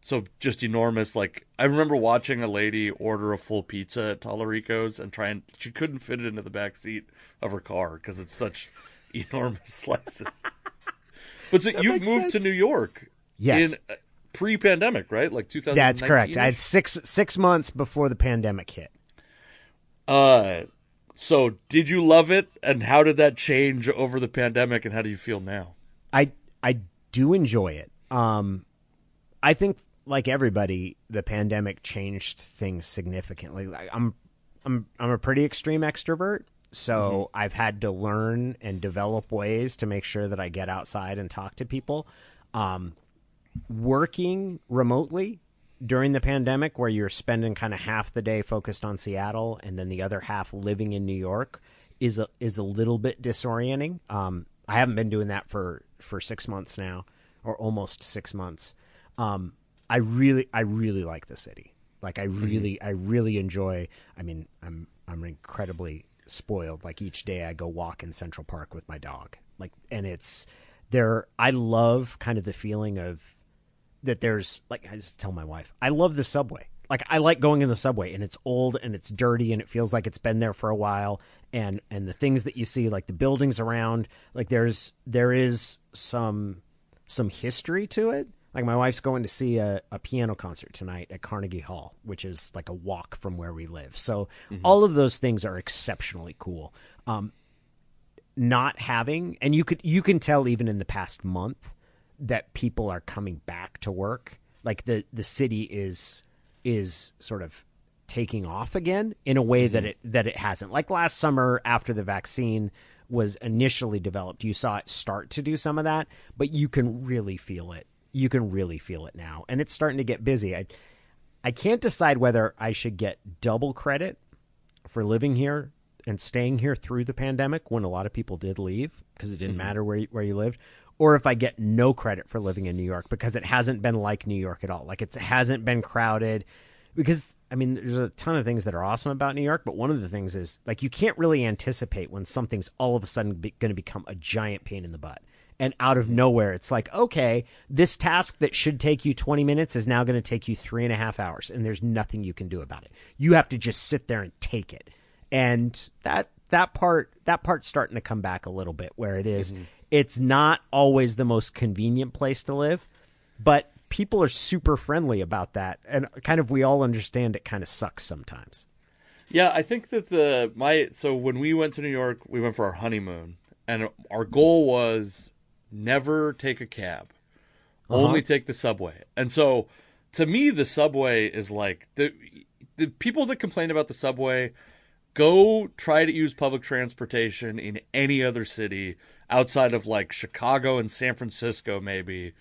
so just enormous. Like I remember watching a lady order a full pizza at Talarico's and trying she couldn't fit it into the back seat of her car because it's such enormous slices. But so you've moved to. New York Yes. in uh, pre-pandemic, right? Like 2019. That's correct. I had six six months before the pandemic hit. Uh, so did you love it, and how did that change over the pandemic, and how do you feel now? I I do enjoy it. Um, I think like everybody, the pandemic changed things significantly. Like, I'm I'm I'm a pretty extreme extrovert, so I've had to learn and develop ways to make sure that I get outside and talk to people. Um, working remotely during the pandemic where you're spending kind of half the day focused on Seattle and then the other half living in New York is a is a little bit disorienting. Um, I haven't been doing that for for six months now, or almost six months. Um, I really I really like the city. Like I really I really enjoy. I mean I'm I'm incredibly spoiled. Like each day I go walk in Central Park with my dog. Like and it's there. I love kind of the feeling of that there's like I just tell my wife, I love the subway. Like I like going in the subway and it's old and it's dirty and it feels like it's been there for a while and and the things that you see like the buildings around like there's there is some some history to it. Like my wife's going to see a, a piano concert tonight at Carnegie Hall, which is like a walk from where we live. So all of those things are exceptionally cool. Um, not having and you could you can tell even in the past month that people are coming back to work like the the city is is sort of taking off again in a way that mm-hmm. it that it hasn't. Like last summer after the vaccine was initially developed you saw it start to do some of that but you can really feel it. You can really feel it now and it's starting to get busy. I i can't decide whether i should get double credit for living here and staying here through the pandemic when a lot of people did leave because it didn't mm-hmm. matter where you, where you lived or if I get no credit for living in New York because it hasn't been like New York at all. Like it hasn't been crowded because I mean there's a ton of things that are awesome about New York but one of the things is like you can't really anticipate when something's all of a sudden be, going to become a giant pain in the butt. And out of nowhere it's like okay this task that should take you 20 minutes is now going to take you three and a half hours and there's nothing you can do about it. You have to just sit there and take it. And that that part that part's starting to come back a little bit where it is- mm-hmm. It's not always the most convenient place to live but people are super friendly about that. And kind of we all understand it kind of sucks sometimes. Yeah, I think that the my so when we went to New York, we went for our honeymoon, and our goal was never take a cab, uh-huh. only take the subway. And so, to me, the subway is like the the people that complain about the subway go try to use public transportation in any other city outside of like Chicago and San Francisco, maybe.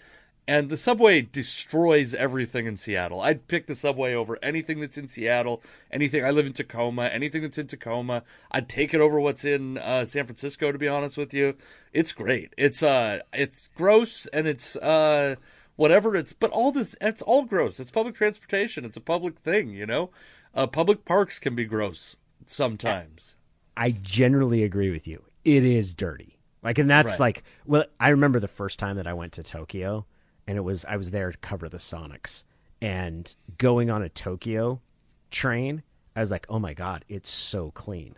And the subway destroys everything in Seattle. I'd pick the subway over anything that's in Seattle, anything. I live in Tacoma, anything that's in Tacoma. I'd take it over what's in uh, San Francisco. To be honest with you, it's great. It's uh, it's gross and it's uh, whatever. It's but all this, it's all gross. It's public transportation. It's a public thing, you know. Uh, public parks can be gross sometimes. I generally agree with you. It is dirty. Like, and that's Right. like, well, I remember the first time that I went to Tokyo, and it was I was there to cover the Sonics, and going on a Tokyo train, I was like, oh my god, it's so clean,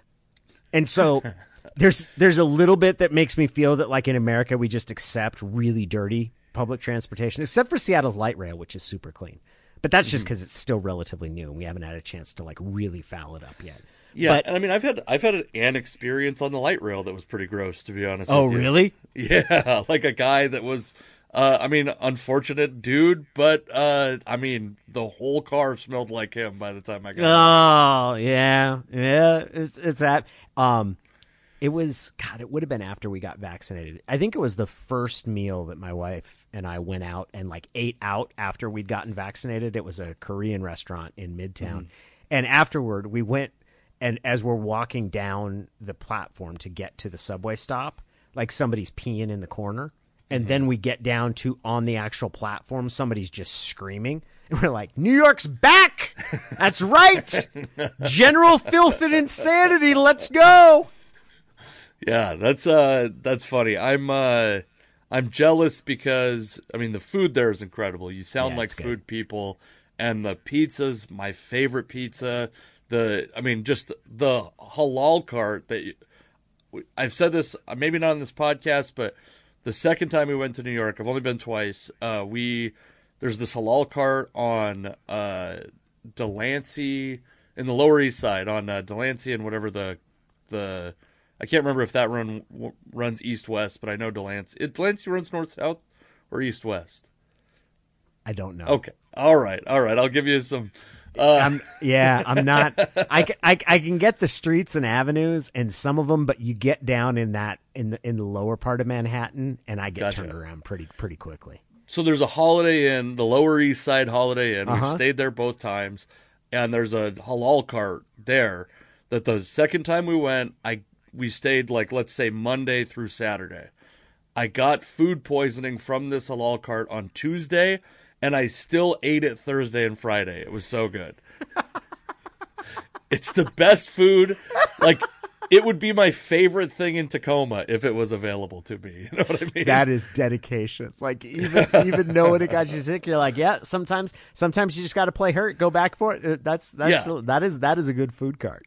and so. There's there's a little bit that makes me feel that like in America we just accept really dirty public transportation, except for Seattle's light rail, which is super clean. But that's just mm-hmm. because it's still relatively new and we haven't had a chance to like really foul it up yet. Yeah, But- and I mean, I've had I've had an experience on the light rail that was pretty gross, to be honest. oh with you. really? Yeah, like a guy that was, uh, I mean, unfortunate dude, but uh, I mean, the whole car smelled like him by the time I got. Oh yeah, yeah. It's it's that. Um, it was God. It would have been after we got vaccinated. I think it was the first meal that my wife and I went out and like ate out after we'd gotten vaccinated. It was a Korean restaurant in Midtown, and afterward we went. And as we're walking down the platform to get to the subway stop, like somebody's peeing in the corner. And then we get down to on the actual platform, somebody's just screaming. And we're like, New York's back! That's right! General filth and insanity, let's go! Yeah, that's uh, that's funny. I'm uh, I'm jealous because I mean the food there is incredible. You sound Yeah, like good. food people, and the pizza's my favorite pizza. The I mean, just the halal cart that you, I've said this maybe not on this podcast, but the second time we went to New York, I've only been twice. Uh, we there's this halal cart on uh, Delancey in the Lower East Side on uh, Delancey and whatever the the I can't remember if that run w- runs east west, but I know Delancey. It, Delancey runs north south or east west. I don't know. Okay, all right, all right. I'll give you some. Uh, I'm, yeah, I'm not. I, I, I can get the streets and avenues and some of them, but you get down in that in the in the lower part of Manhattan, and I get Gotcha. turned around pretty pretty quickly. so there's a Holiday Inn, the Lower East Side Holiday Inn. Uh-huh. stayed there both times, and there's a halal cart there. That the second time we went, I we stayed like let's say Monday through Saturday. I got food poisoning from this halal cart on Tuesday, and I still ate it Thursday and Friday. It was so good. it's the best food. Like it would be my favorite thing in Tacoma if it was available to me. You know what I mean? That is dedication. Like even even knowing it got you sick, you're like, yeah. Sometimes sometimes you just got to play hurt, go back for it. Uh, That's that's Yeah. that is that is a good food cart.